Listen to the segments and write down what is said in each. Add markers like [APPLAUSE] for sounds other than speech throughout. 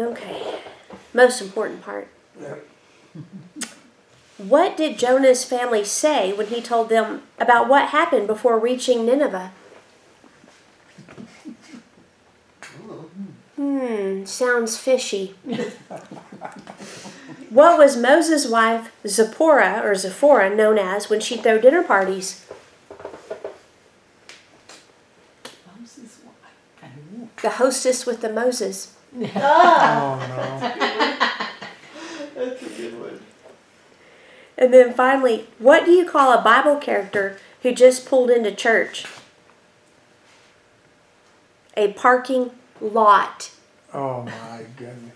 Okay. Most important part. [LAUGHS] What did Jonah's family say when he told them about what happened before reaching Nineveh? [LAUGHS] Hmm, sounds fishy. what was Moses' wife Zipporah or Zipporah known as when she'd throw dinner parties? The hostess with the Moses. Oh, That's a good one. And then finally, what do you call a Bible character who just pulled into church? A parking lot. Oh, my goodness.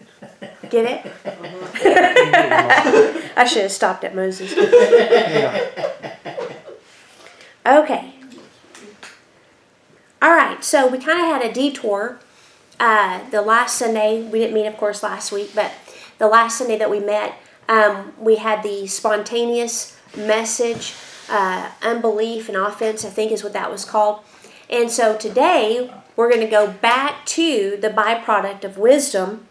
Get it? [LAUGHS] I should have stopped at Moses. Yeah. Okay. All right, so we kind of had a detour. Uh, the last Sunday, we didn't meet, of course, last week, but the last Sunday that we met, um, we had the spontaneous message, uh, unbelief and offense, I think is what that was called. And so today, we're going to go back to the byproduct of wisdom.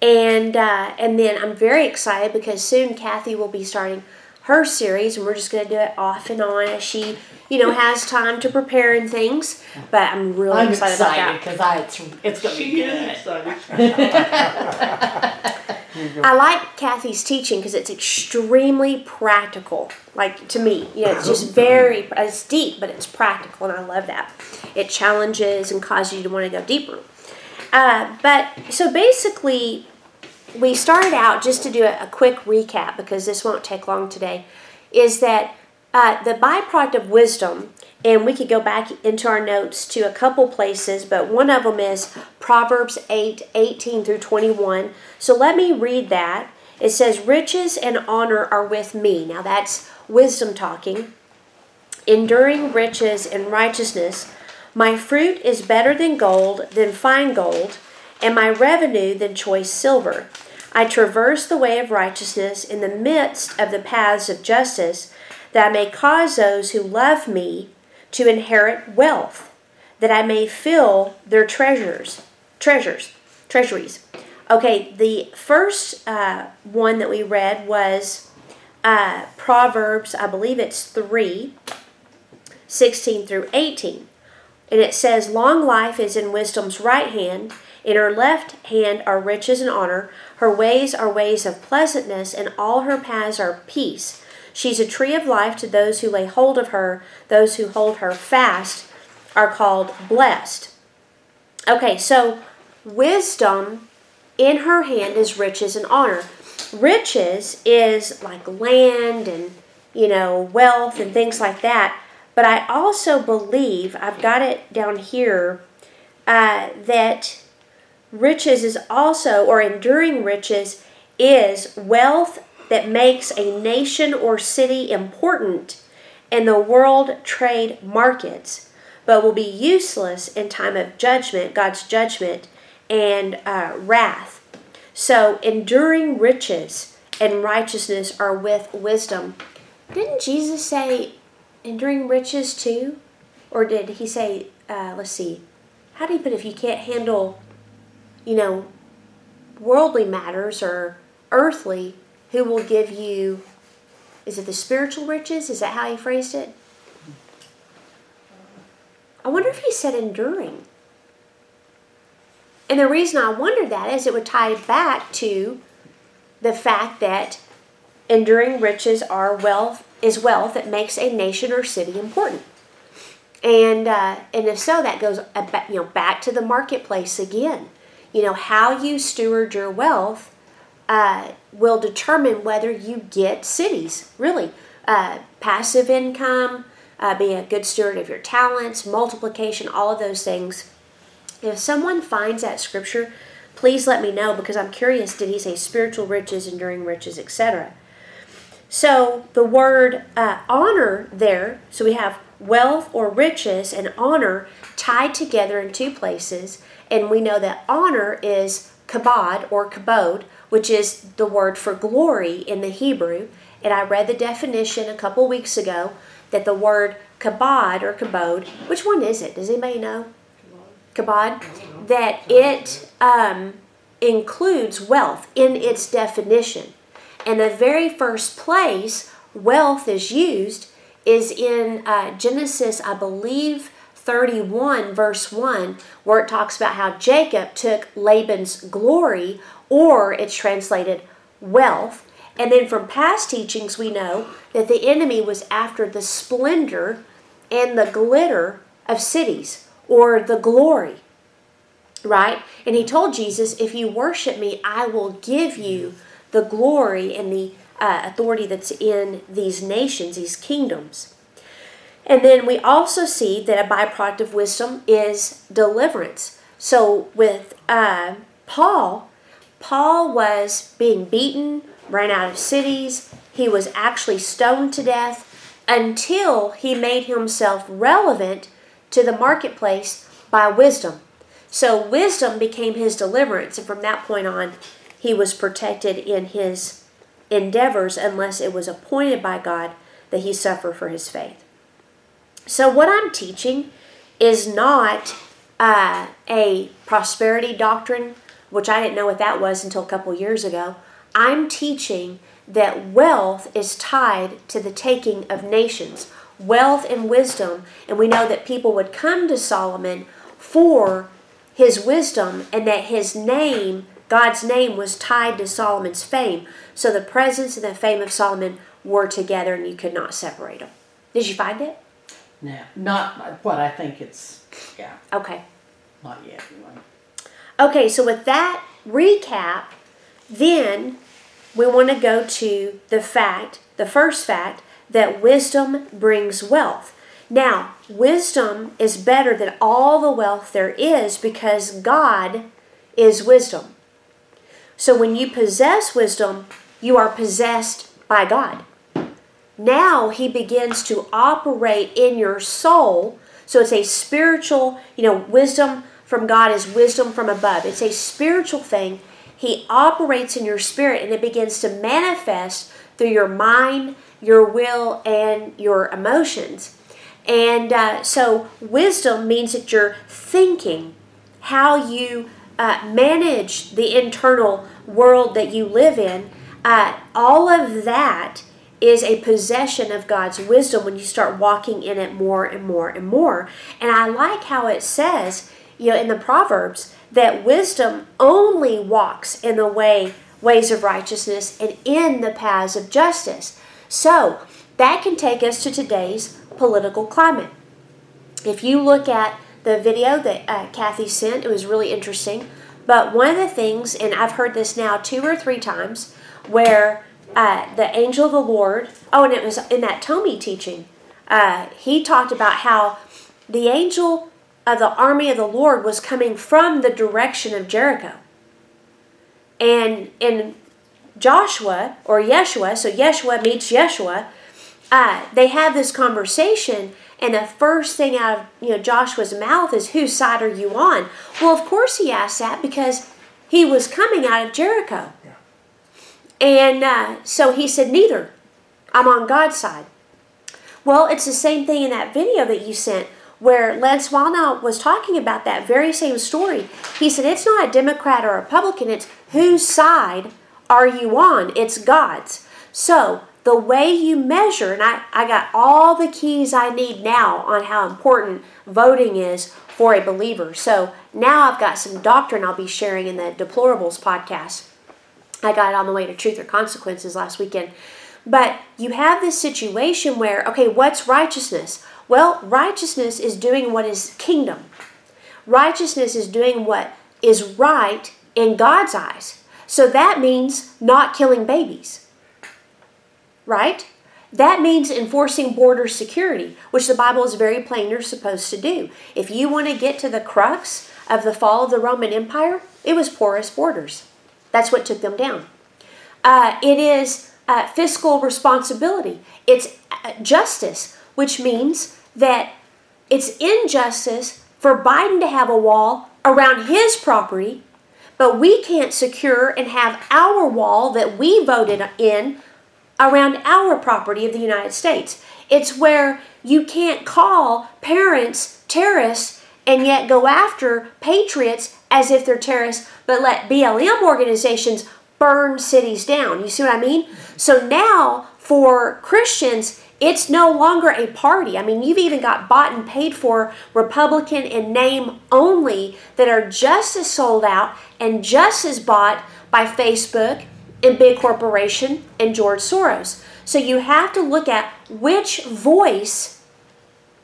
And uh, and then I'm very excited because soon Kathy will be starting her series, and we're just going to do it off and on as she, you know, has time to prepare and things. But I'm really I'm excited, excited about because I it's it's gonna be She is good. excited. [LAUGHS] I like Kathy's teaching because it's extremely practical. Like to me, you know, it's just very it's deep, but it's practical, and I love that. It challenges and causes you to want to go deeper. Uh, but so basically, we started out just to do a, a quick recap because this won't take long today. Is that uh, the byproduct of wisdom? And we could go back into our notes to a couple places, but one of them is Proverbs 8 18 through 21. So let me read that. It says, Riches and honor are with me. Now that's wisdom talking. Enduring riches and righteousness. My fruit is better than gold, than fine gold, and my revenue than choice silver. I traverse the way of righteousness in the midst of the paths of justice, that I may cause those who love me to inherit wealth, that I may fill their treasures, treasures, treasuries. Okay, the first uh, one that we read was uh, Proverbs, I believe it's 3, 16 through 18. And it says, Long life is in wisdom's right hand, in her left hand are riches and honor. Her ways are ways of pleasantness, and all her paths are peace. She's a tree of life to those who lay hold of her. Those who hold her fast are called blessed. Okay, so wisdom in her hand is riches and honor. Riches is like land and, you know, wealth and things like that. But I also believe, I've got it down here, uh, that riches is also, or enduring riches, is wealth that makes a nation or city important in the world trade markets, but will be useless in time of judgment, God's judgment, and uh, wrath. So, enduring riches and righteousness are with wisdom. Didn't Jesus say enduring riches too? Or did he say, uh, let's see, how do you put it if you can't handle, you know, worldly matters or earthly, who will give you, is it the spiritual riches? Is that how he phrased it? I wonder if he said enduring. And the reason I wonder that is it would tie back to the fact that enduring riches are wealth is wealth that makes a nation or city important. And uh, and if so, that goes you know back to the marketplace again. You know how you steward your wealth uh, will determine whether you get cities. Really, uh, passive income, uh, being a good steward of your talents, multiplication, all of those things. If someone finds that scripture, please let me know because I'm curious. Did he say spiritual riches, enduring riches, etc.? So the word uh, honor there, so we have wealth or riches and honor tied together in two places, and we know that honor is kabod or kabod, which is the word for glory in the Hebrew. And I read the definition a couple weeks ago that the word kabod or kabod, which one is it? Does anybody know? Kabod, that it um, includes wealth in its definition. And the very first place wealth is used is in uh, Genesis, I believe, 31, verse 1, where it talks about how Jacob took Laban's glory, or it's translated wealth. And then from past teachings, we know that the enemy was after the splendor and the glitter of cities, or the glory right? And he told Jesus, if you worship me, I will give you the glory and the uh, authority that's in these nations, these kingdoms. And then we also see that a byproduct of wisdom is deliverance. So with uh, Paul, Paul was being beaten, ran out of cities, he was actually stoned to death until he made himself relevant to the marketplace by wisdom. So wisdom became his deliverance, and from that point on, he was protected in his endeavors unless it was appointed by God that he suffer for his faith. So, what I'm teaching is not uh, a prosperity doctrine, which I didn't know what that was until a couple years ago. I'm teaching that wealth is tied to the taking of nations, wealth and wisdom, and we know that people would come to Solomon for his wisdom and that his name, God's name, was tied to Solomon's fame. So the presence and the fame of Solomon were together and you could not separate them. Did you find it? No, not what I think it's. Yeah, Okay. not yet. Anyway. Okay, so with that recap, then we want to go to the fact, the first fact, that wisdom brings wealth. Now, wisdom is better than all the wealth there is because God is wisdom. So when you possess wisdom, you are possessed by God. Now he begins to operate in your soul. So it's a spiritual, you know, wisdom from God is wisdom from above. It's a spiritual thing. He operates in your spirit and it begins to manifest through your mind, your will, and your emotions. And uh, so, wisdom means that you're thinking how you uh, manage the internal world that you live in. Uh, all of that is a possession of God's wisdom when you start walking in it more and more and more. And I like how it says, you know, in the Proverbs that wisdom only walks in the way ways of righteousness and in the paths of justice. So, that can take us to today's political climate. If you look at the video that uh, Kathy sent, it was really interesting. But one of the things, and I've heard this now two or three times, where uh, the angel of the Lord, oh, and it was in that Tommy teaching, uh, he talked about how the angel of the army of the Lord was coming from the direction of Jericho. And in Joshua, or Yeshua, so Yeshua meets Yeshua, uh, they have this conversation, and the first thing out of you know Joshua's mouth is, "Whose side are you on?" Well, of course he asked that because he was coming out of Jericho. And uh, so he said, "Neither. I'm on God's side." Well, it's the same thing in that video that you sent, where Lance Wallnau was talking about that very same story. He said, "It's not a Democrat or a Republican. It's whose side are you on? It's God's." So the way you measure, and I, I got all the keys I need now on how important voting is for a believer. So now I've got some doctrine I'll be sharing in the Deplorables podcast. I got it on the way to Truth or Consequences last weekend. But you have this situation where, okay, what's righteousness? Well, righteousness is doing what is kingdom. Righteousness is doing what is right in God's eyes. So that means not killing babies right? That means enforcing border security, which the Bible is very plain you're supposed to do. If you want to get to the crux of the fall of the Roman Empire, it was porous borders. That's what took them down. Uh, it is uh, fiscal responsibility. It's uh, justice, which means that it's injustice for Biden to have a wall around his property, but we can't secure and have our wall that we voted in around our property of the United States. It's where you can't call parents terrorists and yet go after patriots as if they're terrorists, but let BLM organizations burn cities down. You see what I mean? So now for Christians, it's no longer a party. I mean, you've even got bought and paid for Republican in name only that are just as sold out and just as bought by Facebook and big corporation and George Soros. So you have to look at which voice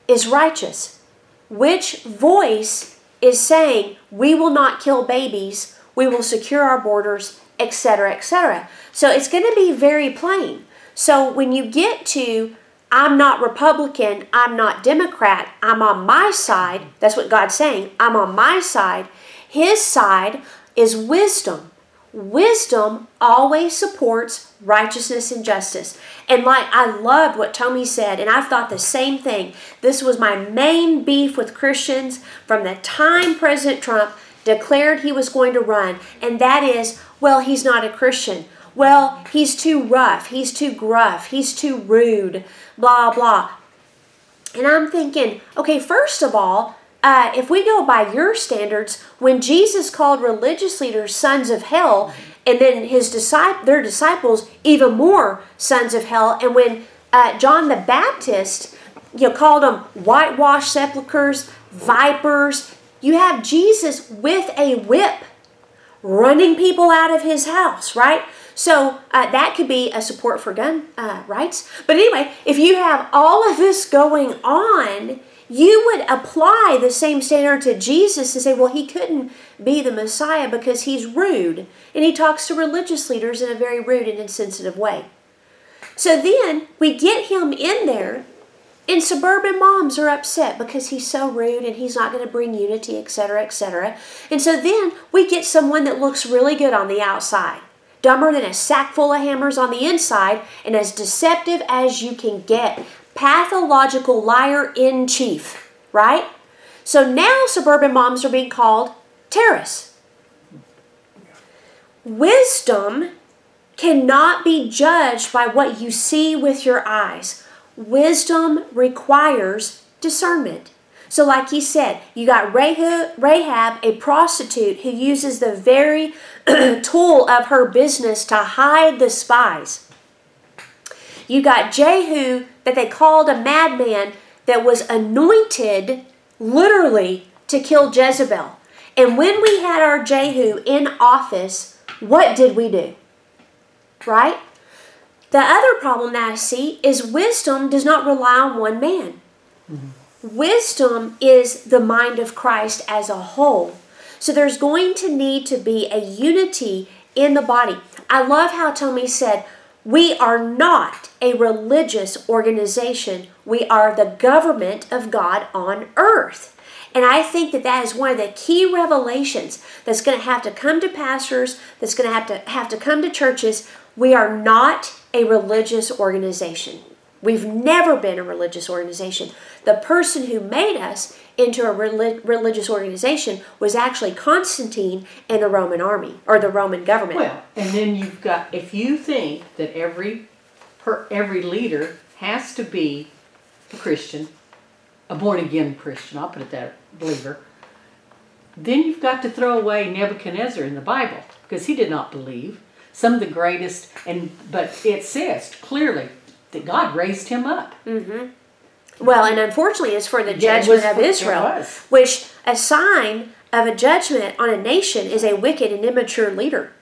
is righteous. Which voice is saying, we will not kill babies, we will secure our borders, etc., etc. So it's going to be very plain. So when you get to, I'm not Republican, I'm not Democrat, I'm on my side, that's what God's saying, I'm on my side. His side is wisdom. Wisdom always supports righteousness and justice. And like I loved what Tommy said, and I've thought the same thing. This was my main beef with Christians from the time President Trump declared he was going to run, and that is, well, he's not a Christian. Well, he's too rough, he's too gruff, he's too rude, blah, blah. And I'm thinking, okay, first of all, uh, if we go by your standards, when Jesus called religious leaders sons of hell, and then his disciple, their disciples even more sons of hell, and when uh, John the Baptist, you know, called them whitewashed sepulchres, vipers, you have Jesus with a whip running people out of his house, right? So uh, that could be a support for gun uh, rights. But anyway, if you have all of this going on, you would apply the same standard to Jesus and say, well, he couldn't be the Messiah because he's rude. And he talks to religious leaders in a very rude and insensitive way. So then we get him in there, and suburban moms are upset because he's so rude and he's not going to bring unity, etc., etc. And so then we get someone that looks really good on the outside, dumber than a sack full of hammers on the inside, and as deceptive as you can get pathological liar in chief, right? So now suburban moms are being called terrorists. Wisdom cannot be judged by what you see with your eyes. Wisdom requires discernment. So, like he said, you got Rahab, a prostitute who uses the very [CLEARS THROAT] tool of her business to hide the spies. You got Jehu, that they called a madman that was anointed literally to kill Jezebel. And when we had our Jehu in office, what did we do? Right? The other problem that I see is wisdom does not rely on one man. Mm-hmm. Wisdom is the mind of Christ as a whole. So there's going to need to be a unity in the body. I love how Tommy said, we are not a religious organization. We are the government of God on earth. And I think that that is one of the key revelations that's going to have to come to pastors, that's going to have to have to come to churches. We are not a religious organization. We've never been a religious organization. The person who made us into a religious organization was actually Constantine and the Roman army or the Roman government. Well, and then you've got if you think that every per, every leader has to be a Christian, a born again Christian, I'll put it that believer, then you've got to throw away Nebuchadnezzar in the Bible because he did not believe. Some of the greatest, and but it says clearly that God raised him up. Mm-hmm. Well, and unfortunately, it's for the judgment yeah, of Israel, which a sign of a judgment on a nation is a wicked and immature leader.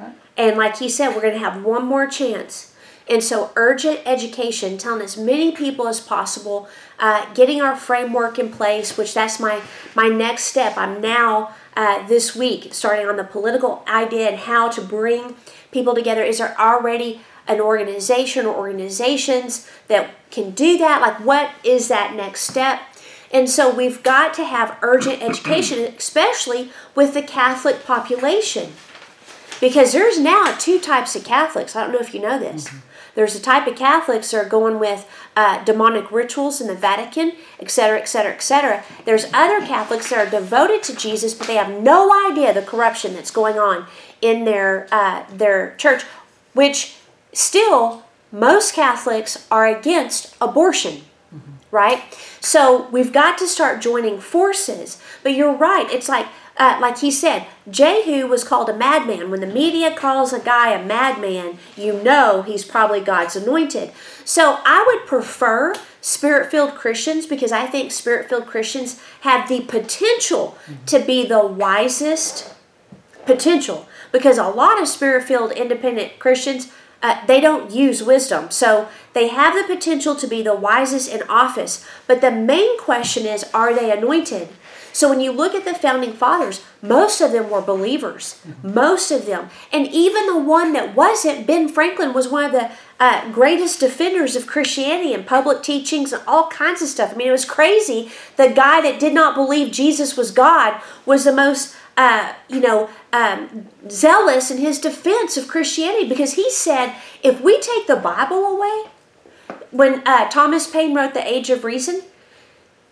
Okay. And like he said, we're going to have one more chance. And so, urgent education, telling as many people as possible, uh, getting our framework in place, which that's my my next step. I'm now uh, this week starting on the political idea and how to bring people together. Is there already an organization or organizations that can do that? Like, what is that next step? And so we've got to have urgent education, [CLEARS THROAT] especially with the Catholic population. Because there's now two types of Catholics. I don't know if you know this. Mm-hmm. There's a type of Catholics that are going with uh, demonic rituals in the Vatican, etc., etc., etc. There's other Catholics that are devoted to Jesus, but they have no idea the corruption that's going on in their uh, their church, which Still, most Catholics are against abortion. Mm-hmm. right? So we've got to start joining forces. But you're right. It's like, uh, like he said, Jehu was called a madman. When the media calls a guy a madman, you know he's probably God's anointed. So I would prefer spirit filled Christians because I think spirit filled Christians have the potential to be the wisest potential. Because a lot of spirit filled independent Christians, uh, they don't use wisdom. So they have the potential to be the wisest in office. But the main question is are they anointed? So when you look at the founding fathers, most of them were believers. Most of them. And even the one that wasn't, Ben Franklin was one of the uh, greatest defenders of Christianity and public teachings and all kinds of stuff. I mean, it was crazy. The guy that did not believe Jesus was God was the most, uh, you know, um, zealous in his defense of Christianity because he said, if we take the Bible away, when uh, Thomas Paine wrote The Age of Reason,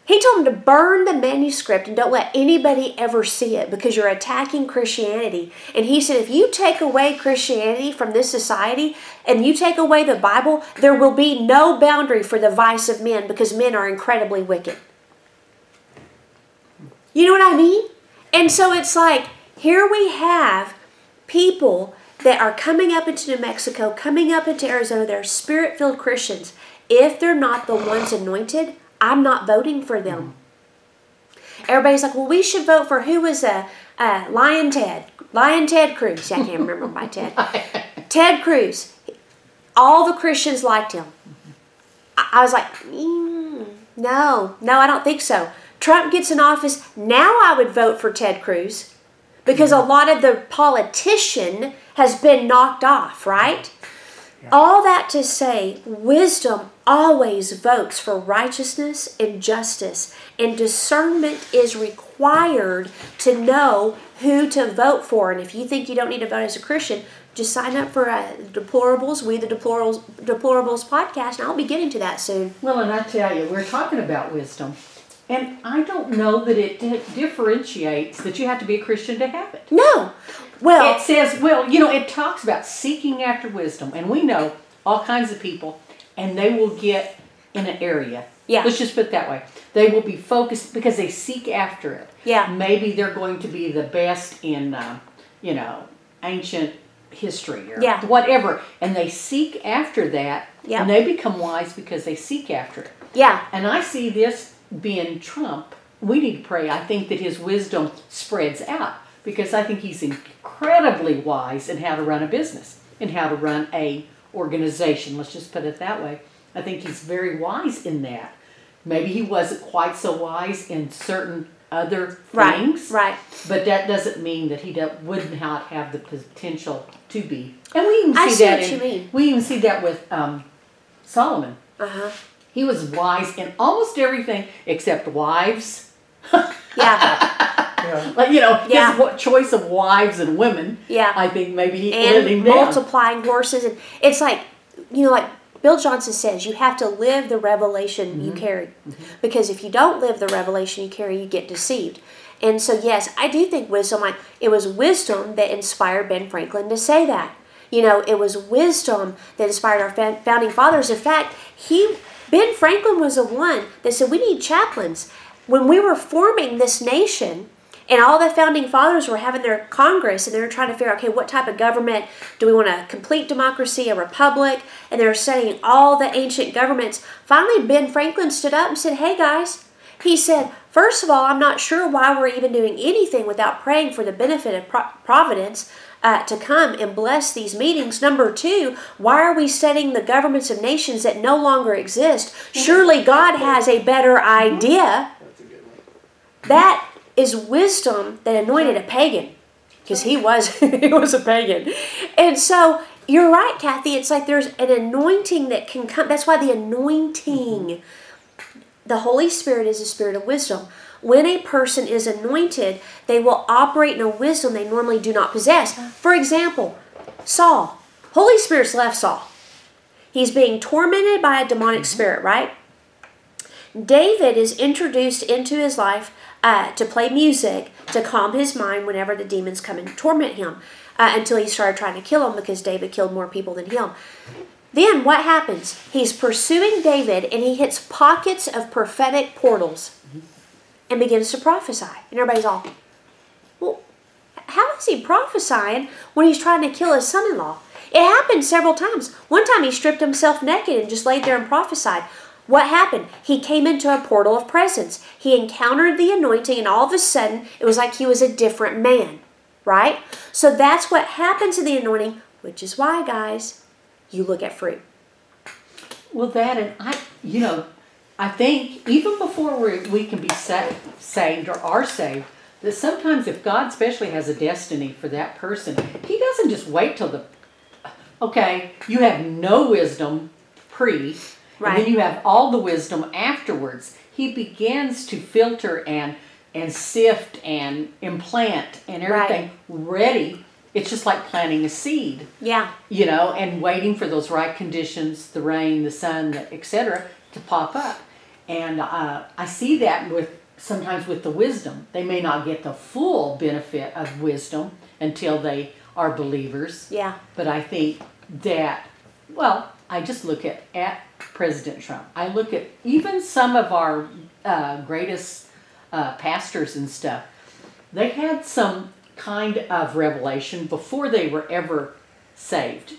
he told him to burn the manuscript and don't let anybody ever see it because you're attacking Christianity. And he said, if you take away Christianity from this society and you take away the Bible, there will be no boundary for the vice of men because men are incredibly wicked. You know what I mean? And so it's like, here we have people that are coming up into New Mexico, coming up into Arizona, they're spirit filled Christians. If they're not the ones anointed, I'm not voting for them. Everybody's like, well, we should vote for who was a, a Lion Ted, Lion Ted Cruz. I can't remember my Ted. [LAUGHS] Ted Cruz. All the Christians liked him. I, I was like, mm, no, no, I don't think so. Trump gets in office. Now I would vote for Ted Cruz because a lot of the politician has been knocked off, right? All that to say, wisdom always votes for righteousness and justice, and discernment is required to know who to vote for. And if you think you don't need to vote as a Christian, just sign up for uh, Deplorables, We the Deplorables, Deplorables podcast, and I'll be getting to that soon. Well, and I tell you, we're talking about wisdom. And I don't know that it di- differentiates that you have to be a Christian to have it. No. Well, It says, well, you know, it talks about seeking after wisdom. And we know all kinds of people, and they will get in an area. Yeah. Let's just put it that way. They will be focused because they seek after it. Yeah. Maybe they're going to be the best in, um, you know, ancient history or Yeah. whatever. And they seek after that. Yeah. And they become wise because they seek after it. yeah, And I see this being Trump. We need to pray. I think that his wisdom spreads out because I think he's incredibly wise in how to run a business and how to run a organization. Let's just put it that way. I think he's very wise in that. Maybe he wasn't quite so wise in certain other things, right. right. but that doesn't mean that he would not have the potential to be. And we even see, I see that what in, you mean. we even see that with um, Solomon. Uh huh. He was wise in almost everything except wives. Yeah, [LAUGHS] Yeah. Like you know, Yeah. his wa- choice of wives and women. Yeah. I think maybe he let him and down. multiplying horses, and it's like you know, like Bill Johnson says, you have to live the revelation you mm-hmm. carry, mm-hmm. because if you don't live the revelation you carry, you get deceived. And so, yes, I do think wisdom. Like it was wisdom that inspired Ben Franklin to say that. You know, it was wisdom that inspired our founding fathers. In fact, he Ben Franklin was the one that said we need chaplains. When we were forming this nation, and all the founding fathers were having their Congress and they were trying to figure out, okay, what type of government do we want a complete democracy, a republic? And they were studying all the ancient governments. Finally, Ben Franklin stood up and said, hey guys, he said, first of all, I'm not sure why we're even doing anything without praying for the benefit of pro- providence. Uh, to come and bless these meetings. Number two, why are we studying the governments of nations that no longer exist? Surely God has a better idea. That's a good one. That is wisdom that anointed a pagan, because he was [LAUGHS] he was a pagan, and so you're right, Kathy. It's like there's an anointing that can come. That's why the anointing, mm-hmm. the Holy Spirit is a spirit of wisdom. When a person is anointed, they will operate in a wisdom they normally do not possess. For example, Saul, Holy Spirit's left Saul. He's being tormented by a demonic mm-hmm. spirit, right? David is introduced into his life uh, to play music to calm his mind whenever the demons come and torment him uh, until he started trying to kill him because David killed more people than him. Then what happens? He's pursuing David and he hits pockets of prophetic portals and begins to prophesy. And everybody's all, well, how is he prophesying when he's trying to kill his son in law? It happened several times. One time he stripped himself naked and just laid there and prophesied. What happened? He came into a portal of presence. He encountered the anointing, and all of a sudden, it was like he was a different man, right? So that's what happened to the anointing, which is why, guys, you look at fruit. Well, that and I, you know, I think even before we, we can be sa- saved or are saved, that sometimes if God especially has a destiny for that person, He doesn't just wait till the, okay, you have no wisdom pre, and then you have all the wisdom afterwards. He begins to filter and and sift and implant and everything ready. It's just like planting a seed Yeah, you know, and waiting for those right conditions, the rain, the sun, etc., to pop up. And uh, I see that with sometimes with the wisdom. They may not get the full benefit of wisdom until they are believers. yeah, But I think that, well, I just look at, at President Trump. I look at even some of our uh, greatest uh, pastors and stuff. They had some kind of revelation before they were ever saved.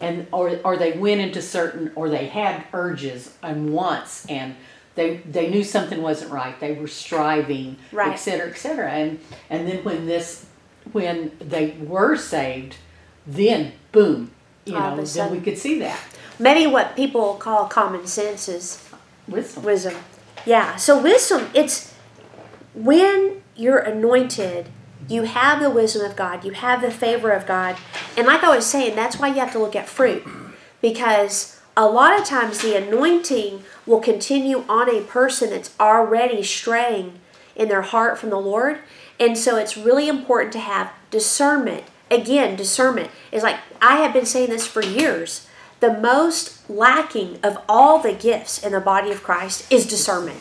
And or, or they went into certain or they had urges and wants and they they knew something wasn't right. They were striving, Right. et cetera, et cetera. And and then when this when they were saved, then boom, you All know, then we could see that. Maybe what people call common sense is Wisdom. wisdom. Yeah, so wisdom, it's when you're anointed, you have the wisdom of God, you have the favor of God. And like I was saying, that's why you have to look at fruit. Because a lot of times the anointing will continue on a person that's already straying in their heart from the Lord. And so it's really important to have discernment. Again, discernment is like I have been saying this for years. The most lacking of all the gifts in the body of Christ is discernment.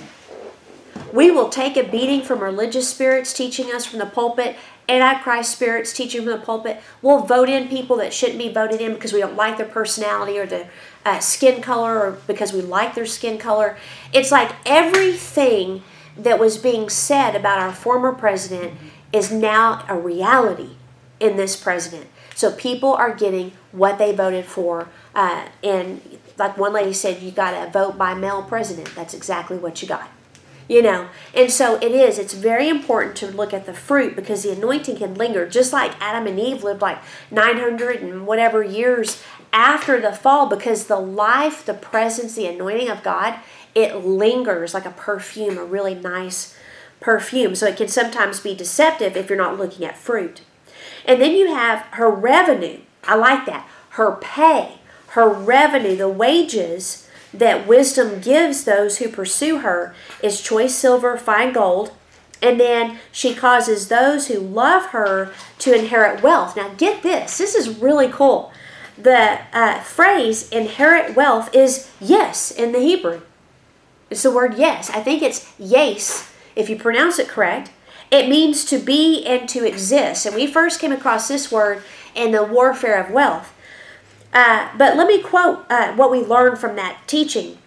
We will take a beating from religious spirits teaching us from the pulpit, antichrist spirits teaching from the pulpit. We'll vote in people that shouldn't be voted in because we don't like their personality or their uh, skin color or because we like their skin color. It's like everything that was being said about our former president is now a reality in this president. So people are getting what they voted for. Uh, and like one lady said, you got to vote by mail president. That's exactly what you got. You know? And so it is it's very important to look at the fruit because the anointing can linger. Just like adam and eve lived like 900 and whatever years after the fall because the life the presence the anointing of god it lingers like a perfume a really nice perfume. So it can sometimes be deceptive if you're not looking at fruit. And then you have her revenue. I like that. Her pay her revenue the wages that wisdom gives those who pursue her is choice silver, fine gold, and then she causes those who love her to inherit wealth. Now, get this this is really cool. The uh, phrase inherit wealth is yes in the Hebrew. It's the word yes. I think it's yes, if you pronounce it correct. It means to be and to exist. And we first came across this word in the warfare of wealth. Uh, but let me quote uh, what we learned from that teaching.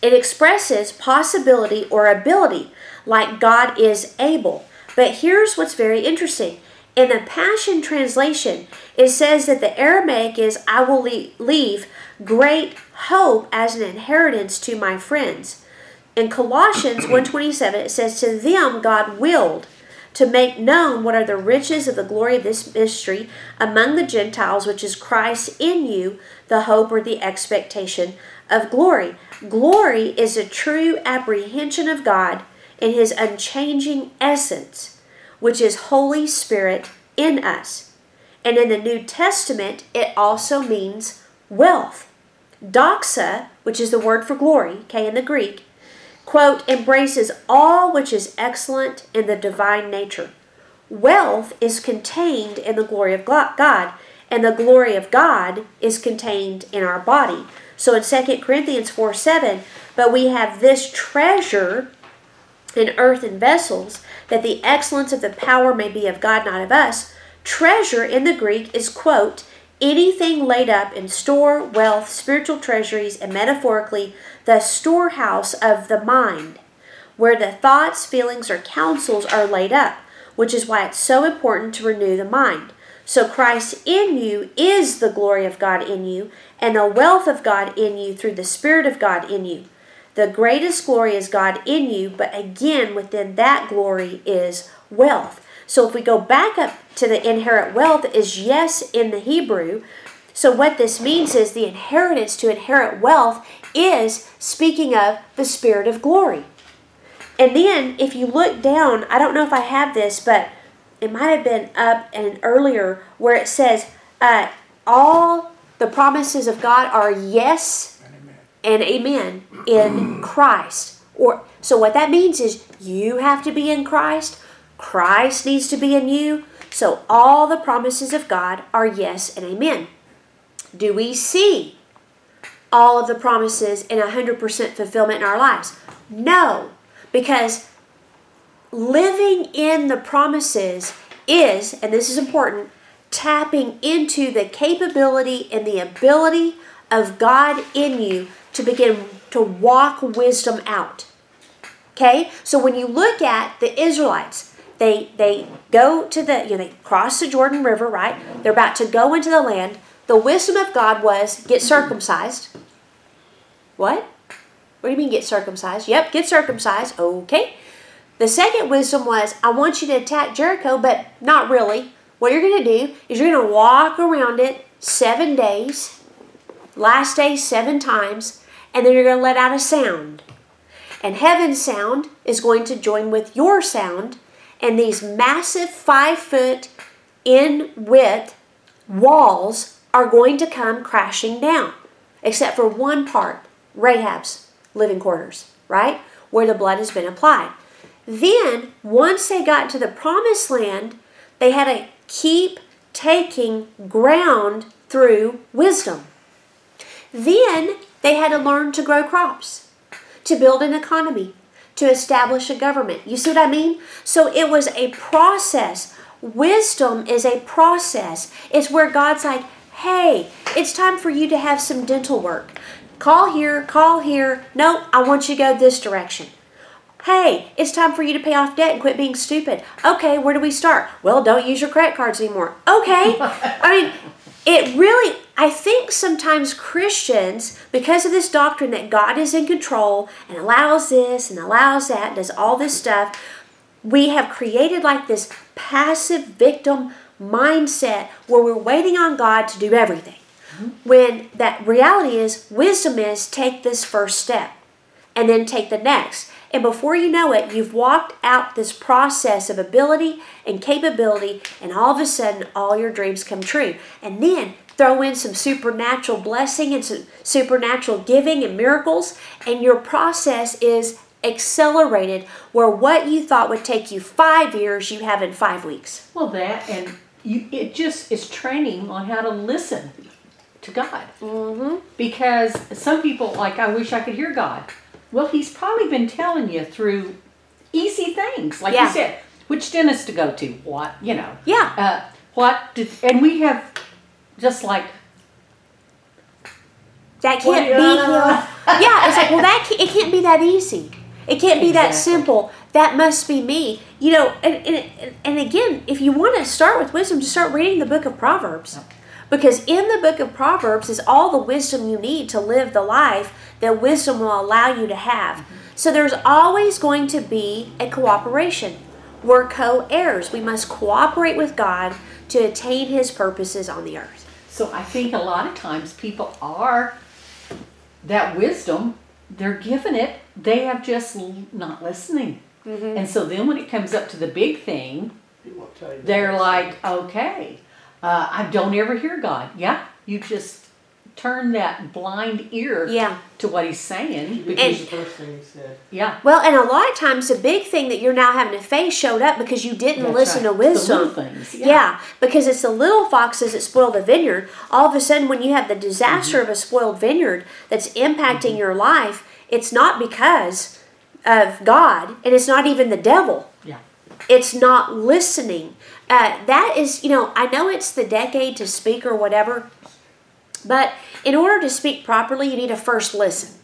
It expresses possibility or ability, like God is able. But here's what's very interesting. In the Passion Translation, it says that the Aramaic is, I will leave great hope as an inheritance to my friends. In Colossians 1.27, it says, To them God willed to make known what are the riches of the glory of this mystery among the Gentiles, which is Christ in you, the hope or the expectation of glory. Glory is a true apprehension of God in his unchanging essence, which is Holy Spirit in us. And in the New Testament, it also means wealth. Doxa, which is the word for glory, okay, in the Greek, quote, embraces all which is excellent in the divine nature. Wealth is contained in the glory of God, and the glory of God is contained in our body. So in 2 Corinthians 4 7, but we have this treasure in earthen vessels, that the excellence of the power may be of God, not of us. Treasure in the Greek is, quote, anything laid up in store, wealth, spiritual treasuries, and metaphorically, the storehouse of the mind, where the thoughts, feelings, or counsels are laid up, which is why it's so important to renew the mind. So Christ in you is the glory of God in you, and the wealth of God in you through the Spirit of God in you. The greatest glory is God in you, but again, within that glory is wealth. So if we go back up to the inherit wealth, is yes in the Hebrew. So what this means is the inheritance to inherit wealth is speaking of the Spirit of glory. And then if you look down, I don't know if I have this, but it might have been up and earlier where it says, uh, all the promises of God are yes and amen in Christ. Or so what that means is you have to be in Christ, Christ needs to be in you. So all the promises of God are yes and amen. Do we see all of the promises in 100% fulfillment in our lives? No, because living in the promises is, and this is important, tapping into the capability and the ability of God in you to begin to walk wisdom out. Okay? So when you look at the Israelites, they they go to the you know they cross the Jordan River, right? They're about to go into the land. The wisdom of God was get circumcised. What? What do you mean get circumcised? Yep, get circumcised. Okay. The second wisdom was I want you to attack Jericho, but not really. What you're going to do is you're going to walk around it seven days, last day seven times, and then you're going to let out a sound. And heaven's sound is going to join with your sound, and these massive five foot in width walls are going to come crashing down, except for one part Rahab's living quarters, right? Where the blood has been applied. Then, once they got to the promised land, they had to keep taking ground through wisdom. Then they had to learn to grow crops, to build an economy, to establish a government. You see what I mean? So it was a process. Wisdom is a process. It's where God's like, hey, it's time for you to have some dental work. Call here, call here. No, I want you to go this direction. Hey, it's time for you to pay off debt and quit being stupid. Okay, where do we start? Well, don't use your credit cards anymore. Okay. I mean, it really, I think sometimes Christians, because of this doctrine that God is in control and allows this and allows that, and does all this stuff, we have created like this passive victim mindset where we're waiting on God to do everything. Mm-hmm. When that reality is, wisdom is take this first step and then take the next. And before you know it, you've walked out this process of ability and capability, and all of a sudden, all your dreams come true. And then throw in some supernatural blessing and some supernatural giving and miracles, and your process is accelerated where what you thought would take you five years, you have in five weeks. Well, that and you, it just is training on how to listen to God. Mm-hmm. Because some people, like, I wish I could hear God. Well, He's probably been telling you through easy things, like Yeah. you said, which dentist to go to, what, you know. Yeah. Uh, what did, and we have just like, That can't be Yeah, it's like, well, that can't, it can't be that easy. It can't be that simple. That must be me. You know, and, and, and again, if you want to start with wisdom, just start reading the book of Proverbs. Because in the book of Proverbs is all the wisdom you need to live the life that wisdom will allow you to have. Mm-hmm. So there's always going to be a cooperation. We're co heirs. We must cooperate with God to attain His purposes on the earth. so I think a lot of times people are, that wisdom, they're given it, they have just not listening. Mm-hmm. And so then when it comes up to the big thing, He won't tell you they're that. like, okay, uh, I don't ever hear God. Yeah, you just turn that blind ear Yeah. to what He's saying. Because And- the first thing he said. Yeah, Well, and a lot of times the big thing that you're now having to face showed up because you didn't That's listen right. to The wisdom. things, Yeah. yeah. because it's the little foxes that spoil the vineyard. All of a sudden, when you have the disaster Mm-hmm. of a spoiled vineyard that's impacting your life, it's not because of God, and it's not even the devil. yeah. It's not listening. uh, that is, you know, I know it's the decade to speak or whatever, but in order to speak properly, you need to first listen.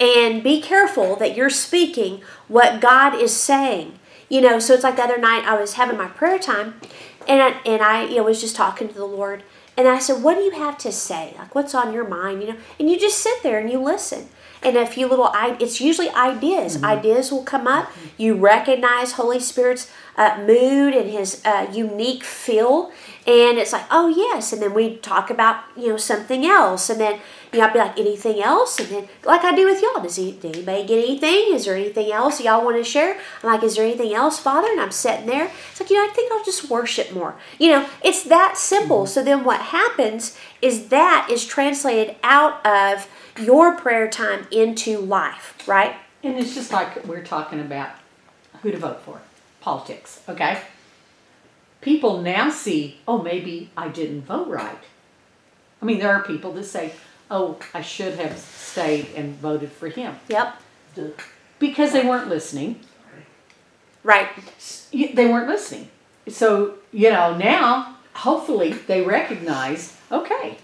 And be careful that you're speaking what God is saying. You know, so it's like the other night I was having my prayer time and I, and I you know was just talking to the Lord and I said, "What do you have to say? Like what's on your mind, you know?" And you just sit there and you listen and a few little it's usually ideas. Mm-hmm. ideas will come up. You recognize holy spirit's uh, mood and his uh, unique feel and it's like oh yes and then we talk about you know something else and then you know i'll be like anything else? And then like i do with y'all does he, did anybody get anything? Is there anything else y'all want to share? I'm like is there anything else father? And i'm sitting there. It's like you know i think i'll just worship more. You know it's that simple. Mm-hmm. so then what happens is that is translated out of your prayer time into life, right? And it's just like we're talking about who to vote for, politics, okay? People now see, oh, maybe I didn't vote right. I mean, there are people that say, oh, I should have stayed and voted for him. Yep. Because they weren't listening. Right. They weren't listening. So, you know, now, hopefully, they recognize, okay,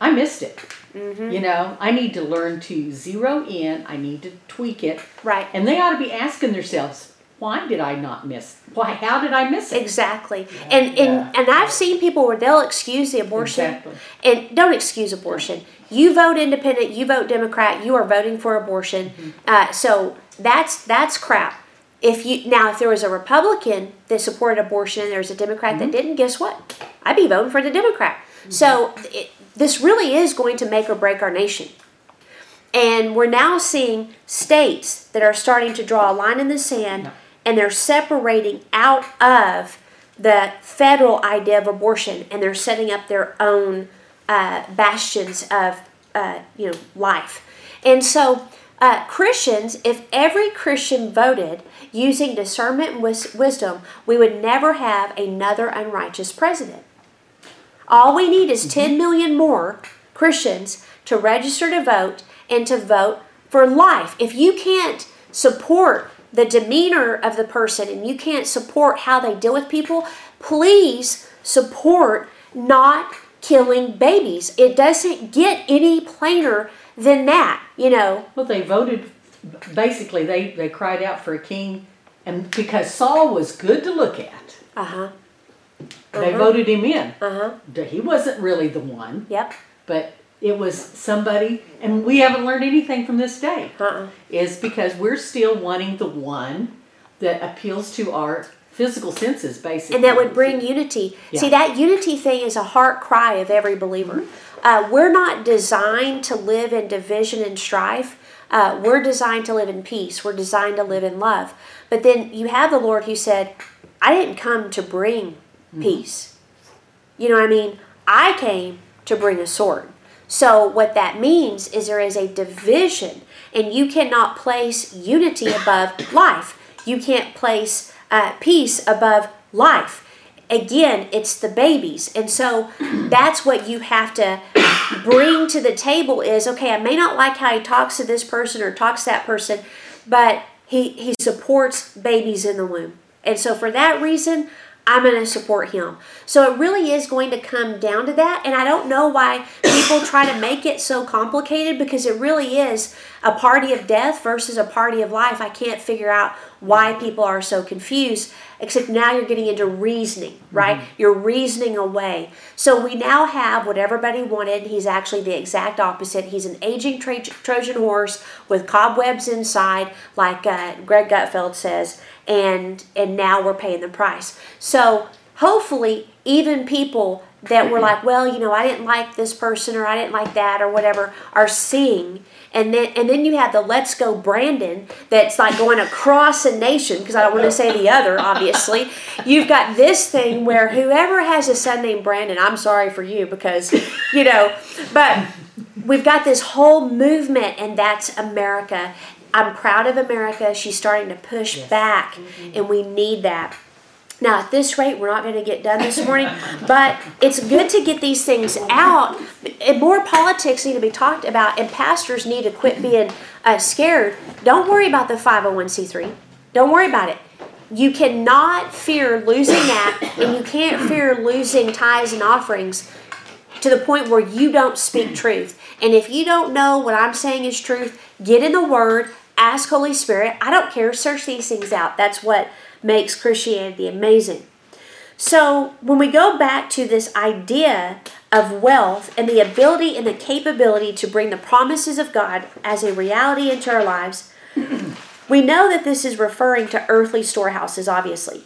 I missed it. Mm-hmm. You know, I need to learn to zero in. I need to tweak it. Right. And they ought to be asking themselves, why did I not miss? Why? How did I miss it? Exactly. Yeah. And and yeah. and I've seen people where they'll excuse the abortion. Exactly. And don't excuse abortion. You vote independent. You vote Democrat. You are voting for abortion. Mm-hmm. Uh, so that's that's crap. If you now, if there was a Republican that supported abortion, and was a Democrat mm-hmm. that didn't, guess what? I'd be voting for the Democrat. Mm-hmm. So it, this really is going to make or break our nation. And we're now seeing states that are starting to draw a line in the sand and they're separating out of the federal idea of abortion and they're setting up their own uh, bastions of uh, you know life. And so uh, Christians, if every Christian voted using discernment and wis- wisdom, we would never have another unrighteous president. All we need is 10 million more Christians to register to vote and to vote for life. If you can't support the demeanor of the person and you can't support how they deal with people, please support not killing babies. It doesn't get any plainer than that, you know. Well, they voted basically they they cried out for a king and because Saul was good to look at. Uh-huh. They uh-huh. voted him in. Uh huh. He wasn't really the one. Yep. But it was somebody, and we haven't learned anything from this day. Uh-uh. Is because we're still wanting the one that appeals to our physical senses, basically. And that would bring unity. Yeah. See, that unity thing is a heart cry of every believer. Mm-hmm. Uh, we're not designed to live in division and strife. Uh, we're designed to live in peace. We're designed to live in love. But then you have the Lord who said, I didn't come to bring. Peace. You know what I mean? I came to bring a sword. So, what that means is there is a division, and you cannot place unity above [COUGHS] life. You can't place uh, peace above life. Again, it's the babies. And so [COUGHS] that's what you have to [COUGHS] bring to the table is okay, I may not like how he talks to this person or talks to that person, but he, he supports babies in the womb. And so for that reason, I'm going to support him. So it really is going to come down to that. And I don't know why people try to make it so complicated because it really is a party of death versus a party of life. I can't figure out why people are so confused, except now you're getting into reasoning, right? Mm-hmm. You're reasoning away. So we now have what everybody wanted. He's actually the exact opposite. He's an aging Trojan horse with cobwebs inside, like uh, Greg Gutfeld says and and now we're paying the price. So hopefully even people that were [CLEARS THROAT] like, well, you know, I didn't like this person or I didn't like that or whatever are seeing and then and then you have the Let's Go Brandon that's like going across a nation because I don't want to say the other obviously. You've got this thing where whoever has a son named Brandon, I'm sorry for you because you know, but we've got this whole movement and that's America I'm proud of America. She's starting to push yes. back, mm-hmm. and we need that. Now, at this rate, we're not going to get done this morning, [LAUGHS] but it's good to get these things out. And more politics need to be talked about, and pastors need to quit being uh, scared. Don't worry about the 501c3. Don't worry about it. you cannot fear losing that, and you can't fear losing tithes and offerings to the point where you don't speak truth. And if you don't know what I'm saying is truth, get in the Word, ask Holy Spirit. I don't care, search these things out. That's what makes Christianity amazing. So, when we go back to this idea of wealth and the ability and the capability to bring the promises of God as a reality into our lives, [CLEARS THROAT] we know that this is referring to earthly storehouses, obviously.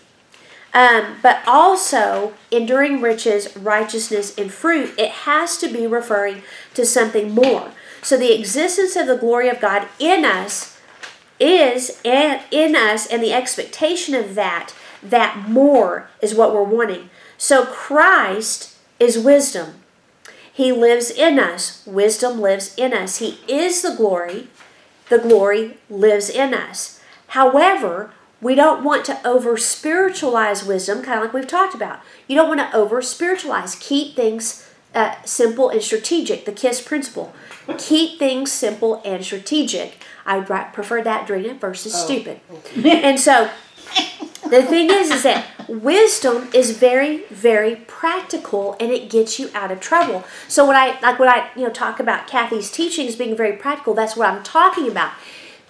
Um, but also, enduring riches, righteousness, and fruit, it has to be referring to something more. So, the existence of the glory of God in us is in us, and the expectation of that, that more is what we're wanting. So, Christ is wisdom. He lives in us. Wisdom lives in us. He is the glory. The glory lives in us. However, we don't want to over spiritualize wisdom, kind of like we've talked about. You don't want to over spiritualize. Keep things uh, simple and strategic. The KISS principle. Keep things simple and strategic. I prefer that, Drina, versus oh. stupid. [LAUGHS] and so the thing is, is that wisdom is very, very practical, and it gets you out of trouble. So when I like when I you know talk about Kathy's teachings being very practical, that's what I'm talking about.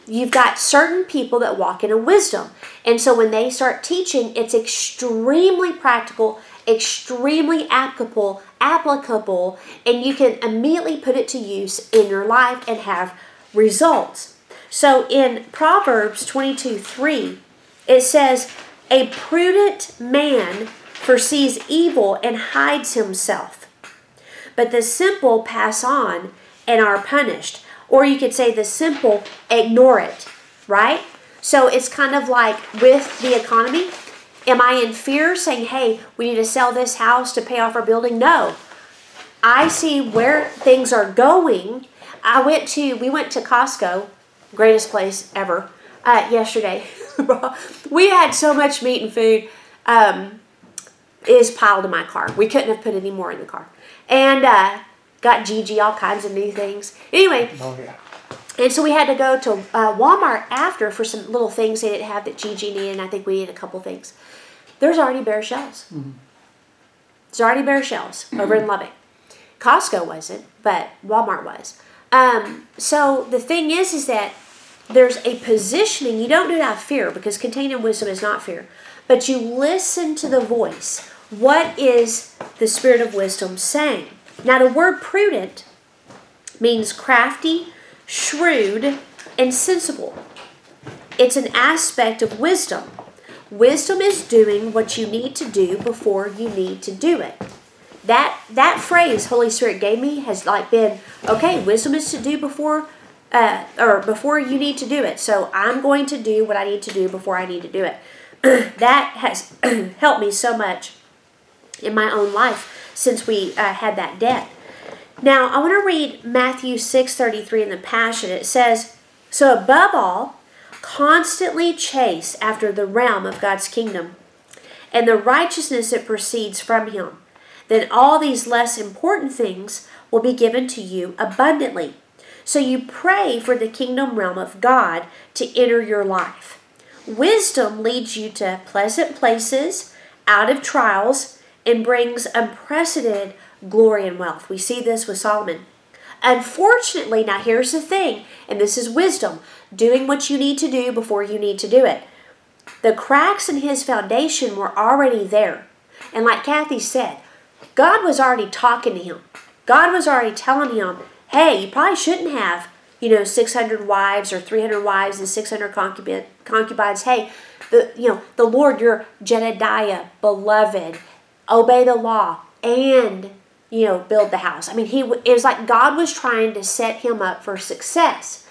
You've got certain people that walk in a wisdom, and so when they start teaching, it's extremely practical, extremely applicable, applicable, and you can immediately put it to use in your life and have results. So in Proverbs 22 3, it says, A prudent man foresees evil and hides himself, but the simple pass on and are punished. Or you could say the simple ignore it, right? So it's kind of like with the economy. Am I in fear saying, hey, we need to sell this house to pay off our building? No. I see where things are going. I went to, we went to Costco, greatest place ever, uh, yesterday. [LAUGHS] we had so much meat and food um, is piled in my car. We couldn't have put any more in the car. And uh, got Gigi all kinds of new things. Anyway. Oh, yeah. And so we had to go to uh, Walmart after for some little things they didn't have that Gigi needed, and I think we needed a couple things. There's already bare shelves. Mm-hmm. There's already bare shelves over in Lubbock. Costco wasn't, but Walmart was. Um, so the thing is, is that there's a positioning. You don't do it out of fear because contained in wisdom is not fear, but you listen to the voice. What is the spirit of wisdom saying? Now, the word prudent means crafty, shrewd, and sensible. It's an aspect of wisdom. Wisdom is doing what you need to do before you need to do it. That that phrase Holy Spirit gave me has like been okay. Wisdom is to do before uh, or before you need to do it. So I'm going to do what I need to do before I need to do it. [CLEARS THROAT] that has [CLEARS THROAT] helped me so much in my own life since we uh, had that debt. Now I want to read Matthew 6:33 in the Passion. It says, "So above all, constantly chase after the realm of God's kingdom and the righteousness that proceeds from him. Then all these less important things will be given to you abundantly." So you pray for the kingdom realm of God to enter your life. Wisdom leads you to pleasant places, out of trials, and brings unprecedented glory and wealth. We see this with Solomon. Unfortunately, now here's the thing, and this is wisdom doing what you need to do before you need to do it. The cracks in his foundation were already there. And like Kathy said, God was already talking to him. God was already telling him, hey, you probably shouldn't have, you know, 600 wives or 300 wives and 600 concubines. Hey, the, you know, the Lord, your Jedediah, beloved, obey the law and, you know, build the house. I mean, he it was like God was trying to set him up for success.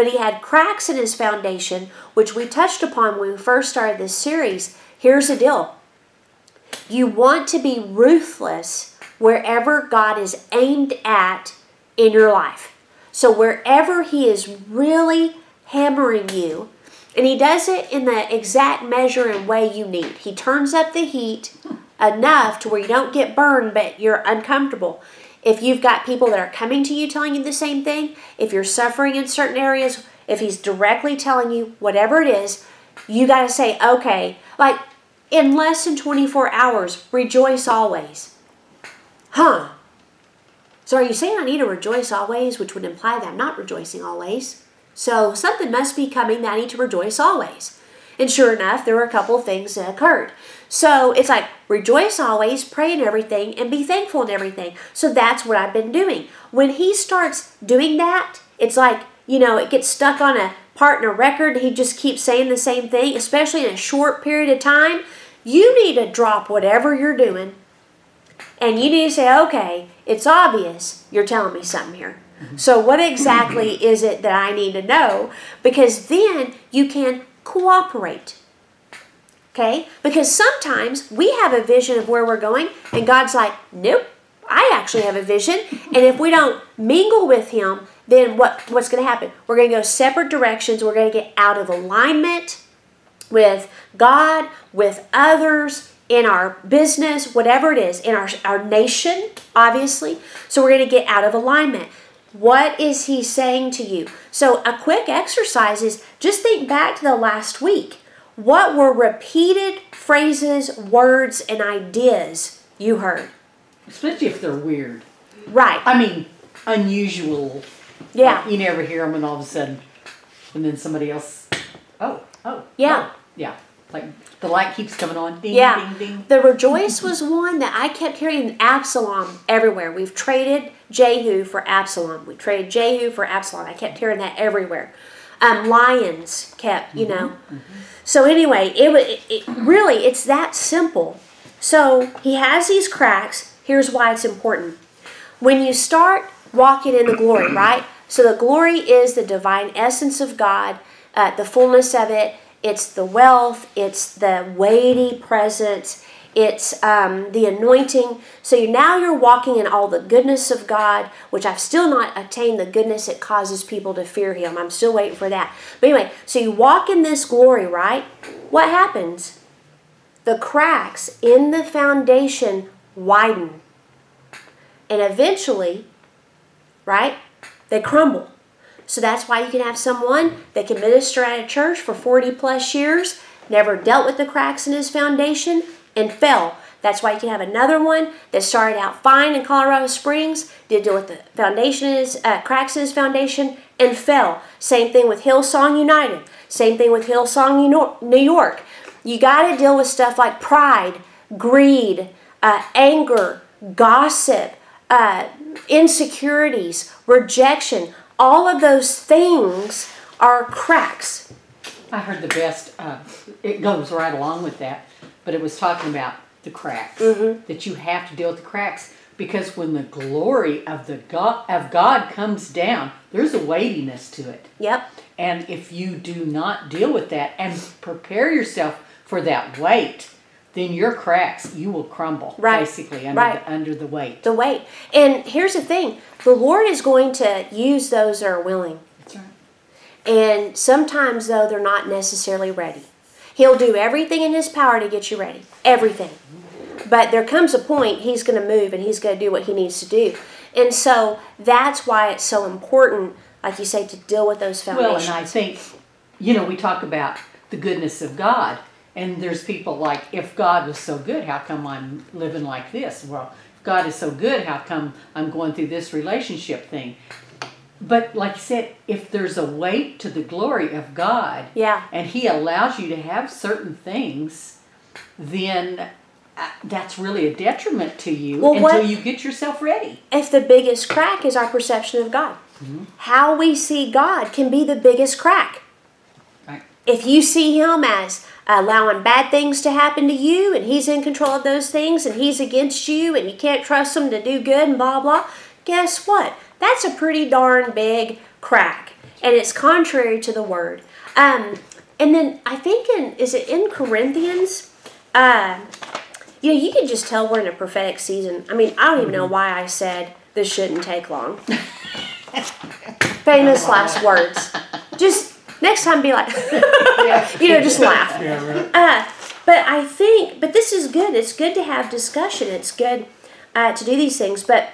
But he had cracks in his foundation, which we touched upon when we first started this series. Here's the deal. You want to be ruthless wherever God is aimed at in your life. So wherever He is really hammering you, and He does it in the exact measure and way you need. He turns up the heat enough to where you don't get burned, but you're uncomfortable. If you've got people that are coming to you telling you the same thing, if you're suffering in certain areas, if He's directly telling you whatever it is, you got to say, okay, like in less than 24 hours, rejoice always. Huh. So are you saying I need to rejoice always, which would imply that I'm not rejoicing always? So something must be coming that I need to rejoice always. And sure enough, there were a couple of things that occurred. So it's like rejoice always, pray in everything, and be thankful in everything. So that's what I've been doing. When he starts doing that, it's like, you know, it gets stuck on a part in a record. He just keeps saying the same thing, especially in a short period of time. You need to drop whatever you're doing and you need to say, okay, it's obvious you're telling me something here. Mm-hmm. So, what exactly is it that I need to know? Because then you can cooperate. Okay? Because sometimes we have a vision of where we're going, and God's like, nope, I actually have a vision. And if we don't mingle with Him, then what, what's going to happen? We're going to go separate directions. We're going to get out of alignment with God, with others, in our business, whatever it is, in our, our nation, obviously. So we're going to get out of alignment. What is he saying to you? So, a quick exercise is just think back to the last week. What were repeated phrases, words, and ideas you heard? Especially if they're weird. Right. I mean, unusual. Yeah. You never hear them, and all of a sudden, and then somebody else. Oh, oh. Yeah. oh, yeah. Like the light keeps coming on. Ding, Yeah. ding, ding. The rejoice was one that I kept hearing Absalom everywhere. We've traded Jehu for Absalom. We traded Jehu for Absalom. I kept hearing that everywhere. Um, lions kept, you know. So anyway, it, it, it really it's that simple. So he has these cracks. Here's why it's important. When you start walking in the glory, right? So the glory is the divine essence of God, uh, the fullness of it. It's the wealth. It's the weighty presence. It's um, the anointing. So you, now you're walking in all the goodness of God, which I've still not attained the goodness that causes people to fear Him. I'm still waiting for that. But anyway, so you walk in this glory, right? What happens? The cracks in the foundation widen. And eventually, right, they crumble. So that's why you can have someone that can minister at a church for 40 plus years, never dealt with the cracks in his foundation, and fell. That's why you can have another one that started out fine in Colorado Springs, did deal with the foundation, uh, cracks in his foundation, and fell. Same thing with Hillsong United. Same thing with Hillsong New York. You got to deal with stuff like pride, greed, uh, anger, gossip, uh, insecurities, rejection. All of those things are cracks. I heard the best. Uh, it goes right along with that, but it was talking about the cracks Mm-hmm. that you have to deal with the cracks because when the glory of the God of God comes down, there's a weightiness to it, Yep. and if you do not deal with that and prepare yourself for that weight, then your cracks you will crumble Right. basically under Right. the, under the weight. The weight. And here's the thing the Lord is going to use those that are willing. That's right. And sometimes, though, they're not necessarily ready. He'll do everything in his power to get you ready. Everything. But there comes a point he's going to move and he's going to do what he needs to do. And so that's why it's so important, like you say, to deal with those foundations Well, and I think, you know, we talk about the goodness of God, and there's people like, if God was so good, how come I'm living like this? Well, if God is so good, how come I'm going through this relationship thing? But like you said, if there's a weight to the glory of God, Yeah. and He allows you to have certain things, then uh, that's really a detriment to you Well, until you get yourself ready. if the biggest crack is our perception of God, how we see God can be the biggest crack. If you see him as allowing bad things to happen to you and he's in control of those things and he's against you and you can't trust him to do good and blah blah guess what? That's a pretty darn big crack. And it's contrary to the word. Um, and then i think in is it in corinthians? Uh, you know you can just tell we're in a prophetic season. I mean i don't even know why i said this shouldn't take long. [LAUGHS] Famous last words. Just next time be like [LAUGHS] [LAUGHS] you know just laugh Yeah, right. uh, but I think, but this is good. It's good to have discussion. It's good uh, to do these things. But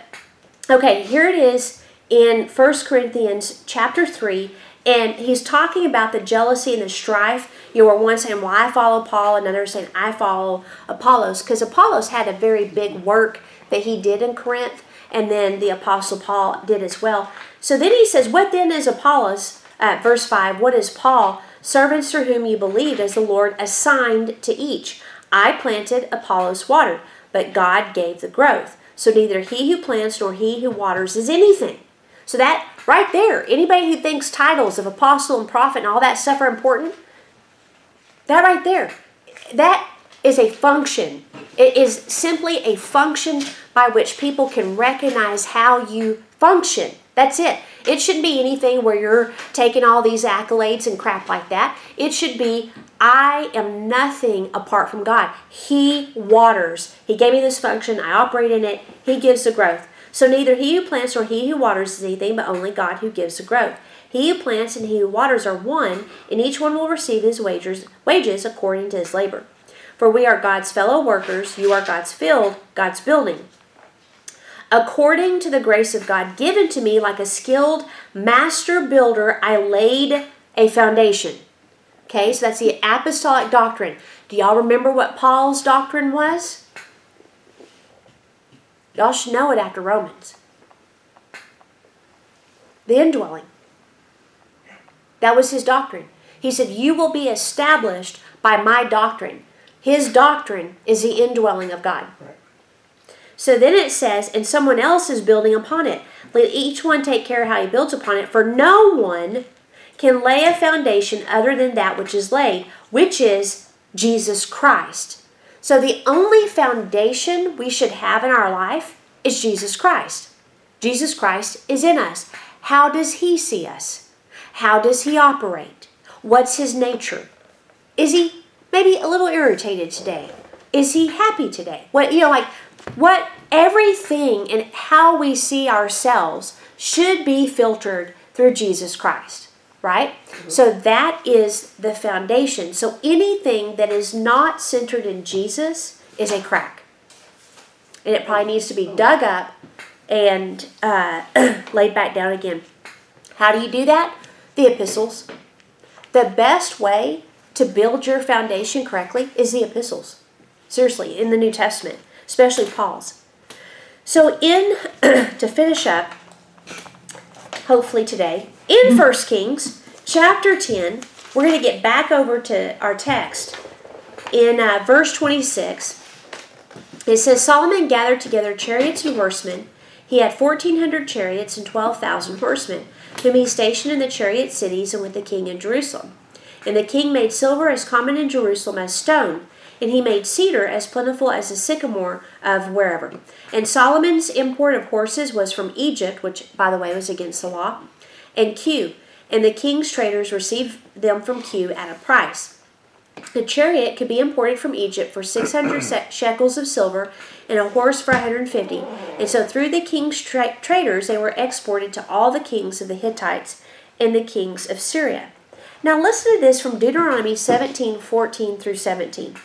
okay, here it is in First Corinthians chapter three, And he's talking about the jealousy and the strife. You know, where one saying, Well, I follow Paul, another saying, I follow Apollos. Because Apollos had a very big work that he did in Corinth, and then the Apostle Paul did as well. So then he says, What then is Apollos? Uh, verse 5 What is Paul? Servants through whom you believed, as the Lord assigned to each. I planted, Apollos watered, but God gave the growth. So neither he who plants nor he who waters is anything. So that right there, anybody who thinks titles of apostle and prophet and all that stuff are important, that right there, that is a function. It is simply a function by which people can recognize how you function. That's it. It shouldn't be anything where you're taking all these accolades and crap like that. It should be, I am nothing apart from God. He waters. He gave me this function. I operate in it. He gives the growth. So neither he who plants nor he who waters is anything, but only God who gives the growth. He who plants and he who waters are one, and each one will receive his wages, wages according to his labor. For we are God's fellow workers, you are God's field, God's building. According to the grace of God given to me, like a skilled master builder, I laid a foundation. Okay, so that's the apostolic doctrine. Do y'all remember what Paul's doctrine was? Y'all should know it after Romans. The indwelling. That was his doctrine. He said, You will be established by my doctrine. His doctrine is the indwelling of God. Right. So then it says, and someone else is building upon it. Let each one take care how he builds upon it, for no one can lay a foundation other than that which is laid, which is Jesus Christ. So the only foundation we should have in our life is Jesus Christ. Jesus Christ is in us. How does he see us? How does he operate? What's his nature? Is he maybe a little irritated today? Is he happy today? What you know like what everything and how we see ourselves should be filtered through Jesus Christ, right? Mm-hmm. So that is the foundation. So anything that is not centered in Jesus is a crack. And it probably needs to be dug up and uh, [CLEARS THROAT] laid back down again. How do you do that? The epistles. The best way to build your foundation correctly is the epistles. Seriously, in the New Testament especially Paul's. So, in [CLEARS THROAT] to finish up, hopefully today, in First Kings chapter 10, we're going to get back over to our text. In uh, verse 26, it says Solomon gathered together chariots and horsemen. He had 1,400 chariots and 12,000 horsemen, whom he stationed in the chariot cities and with the king in Jerusalem. And the king made silver as common in Jerusalem as stone, and he made cedar as plentiful as the sycamore of wherever. And Solomon's import of horses was from Egypt, which, by the way, was against the law, and Kue. And the king's traders received them from Kue at a price. The chariot could be imported from Egypt for 600 [COUGHS] shekels of silver and a horse for 150. And so through the king's tra- traders, they were exported to all the kings of the Hittites and the kings of Syria. Now listen to this from Deuteronomy 17 14 through 17.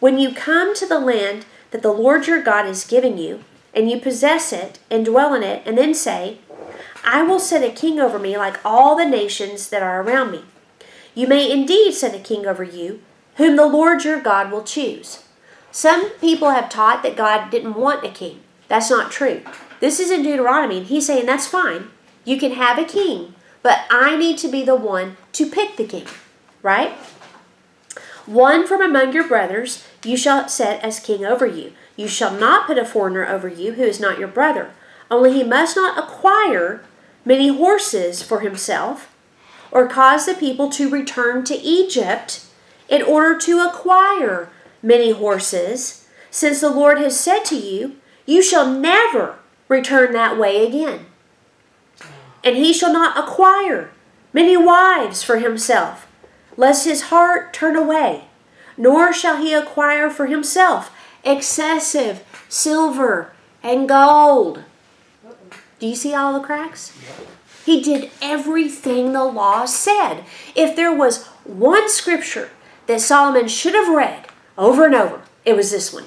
When you come to the land that the Lord your God is giving you, and you possess it and dwell in it, and then say, I will set a king over me like all the nations that are around me. You may indeed set a king over you, whom the Lord your God will choose. Some people have taught that God didn't want a king. That's not true. This is in Deuteronomy, and he's saying that's fine. You can have a king, but I need to be the one to pick the king, right? One from among your brothers you shall set as king over you. You shall not put a foreigner over you who is not your brother. Only he must not acquire many horses for himself, or cause the people to return to Egypt in order to acquire many horses, since the Lord has said to you, You shall never return that way again. And he shall not acquire many wives for himself lest his heart turn away, nor shall he acquire for himself excessive silver and gold. Do you see all the cracks? He did everything the law said. If there was one scripture that Solomon should have read over and over, it was this one.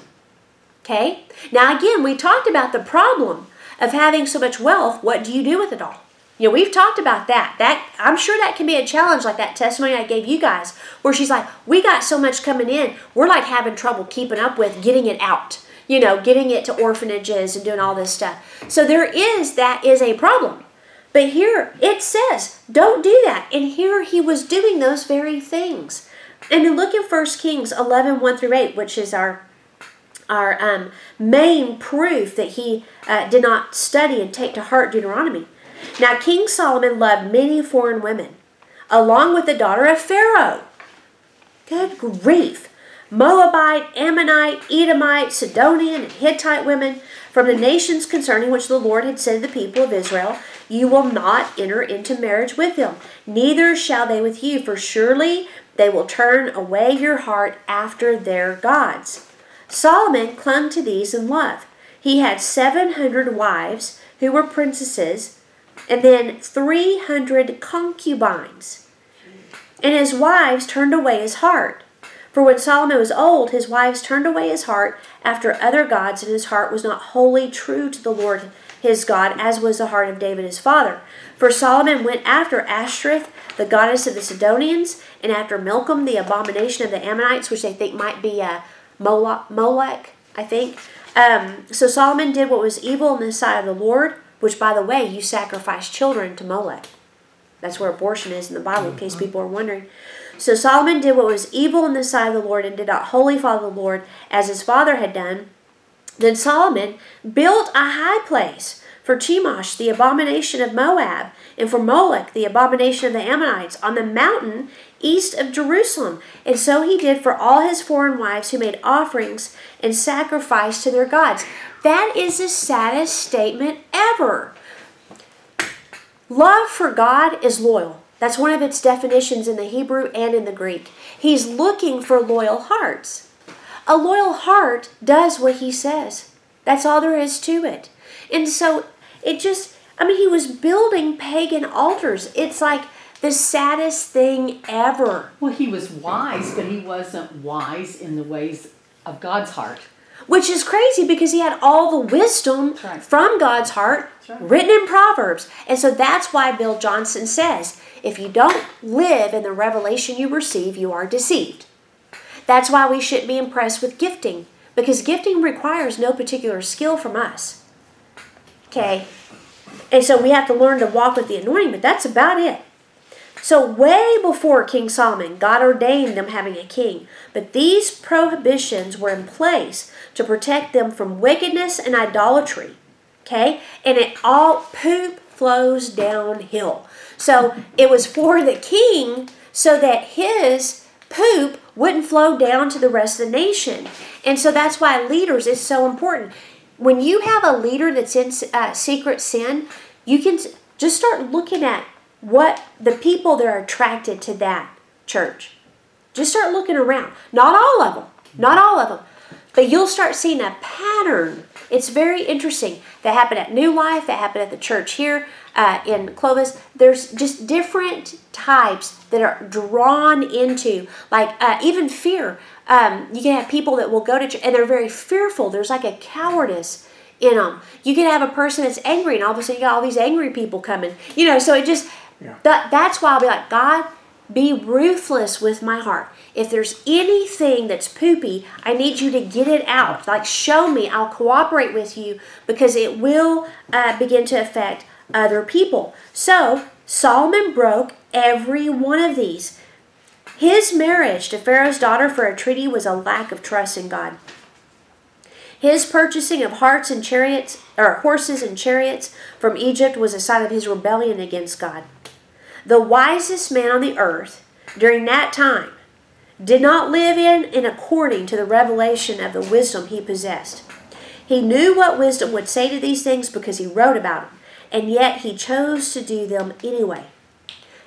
Okay? Now, again, we talked about the problem of having so much wealth. What do you do with it all? You know, we've talked about that. That I'm sure that can be a challenge, like that testimony I gave you guys, where she's like, "We got so much coming in, we're like having trouble keeping up with getting it out. You know, getting it to orphanages and doing all this stuff. So there is that is a problem. But here it says, don't do that. And here he was doing those very things. And then look at 1 Kings 11 1 through 8, which is our our um, main proof that he uh, did not study and take to heart Deuteronomy. Now, King Solomon loved many foreign women, along with the daughter of Pharaoh. Good grief. Moabite, Ammonite, Edomite, Sidonian, and Hittite women from the nations concerning which the Lord had said to the people of Israel, You will not enter into marriage with them, neither shall they with you, for surely they will turn away your heart after their gods. Solomon clung to these in love. He had 700 wives who were princesses, and then 300 concubines. And his wives turned away his heart. For when Solomon was old, his wives turned away his heart after other gods, and his heart was not wholly true to the Lord his God, as was the heart of David his father. For Solomon went after Ashtoreth, the goddess of the Sidonians, and after Milcom, the abomination of the Ammonites, which they think might be a Molech, I think. Um, so Solomon did what was evil in the sight of the Lord, which, by the way, you sacrifice children to Molech. That's where abortion is in the Bible, in case mm-hmm. people are wondering. So Solomon did what was evil in the sight of the Lord and did not wholly follow the Lord as his father had done. Then Solomon built a high place for Chemosh, the abomination of Moab, and for Molech, the abomination of the Ammonites, on the mountain east of Jerusalem. And so he did for all his foreign wives who made offerings and sacrifice to their gods. That is the saddest statement ever. Love for God is loyal. That's one of its definitions in the Hebrew and in the Greek. He's looking for loyal hearts. A loyal heart does what he says. That's all there is to it. And so it just, I mean, he was building pagan altars. It's like the saddest thing ever. Well, he was wise, but he wasn't wise in the ways of God's heart. Which is crazy because he had all the wisdom right. from God's heart right. written in Proverbs. And so that's why Bill Johnson says if you don't live in the revelation you receive, you are deceived. That's why we shouldn't be impressed with gifting because gifting requires no particular skill from us. Okay? And so we have to learn to walk with the anointing, but that's about it. So, way before King Solomon, God ordained them having a king. But these prohibitions were in place to protect them from wickedness and idolatry. Okay? And it all poop flows downhill. So, it was for the king so that his poop wouldn't flow down to the rest of the nation. And so that's why leaders is so important. When you have a leader that's in uh, secret sin, you can just start looking at what the people that are attracted to that church. Just start looking around. Not all of them. Not all of them. But you'll start seeing a pattern. It's very interesting. That happened at New Life, that happened at the church here uh, in Clovis. There's just different types that are drawn into, like uh, even fear. Um, you can have people that will go to church and they're very fearful. There's like a cowardice in them. You can have a person that's angry, and all of a sudden you got all these angry people coming. You know, so it just Yeah. that that's why I'll be like, God, be ruthless with my heart. If there's anything that's poopy, I need you to get it out. Like, show me. I'll cooperate with you because it will uh, begin to affect other people. So, Solomon broke every one of these. His marriage to Pharaoh's daughter for a treaty was a lack of trust in God. His purchasing of hearts and chariots or horses and chariots from Egypt was a sign of his rebellion against God. The wisest man on the earth during that time did not live in and according to the revelation of the wisdom he possessed. He knew what wisdom would say to these things because he wrote about them, and yet he chose to do them anyway.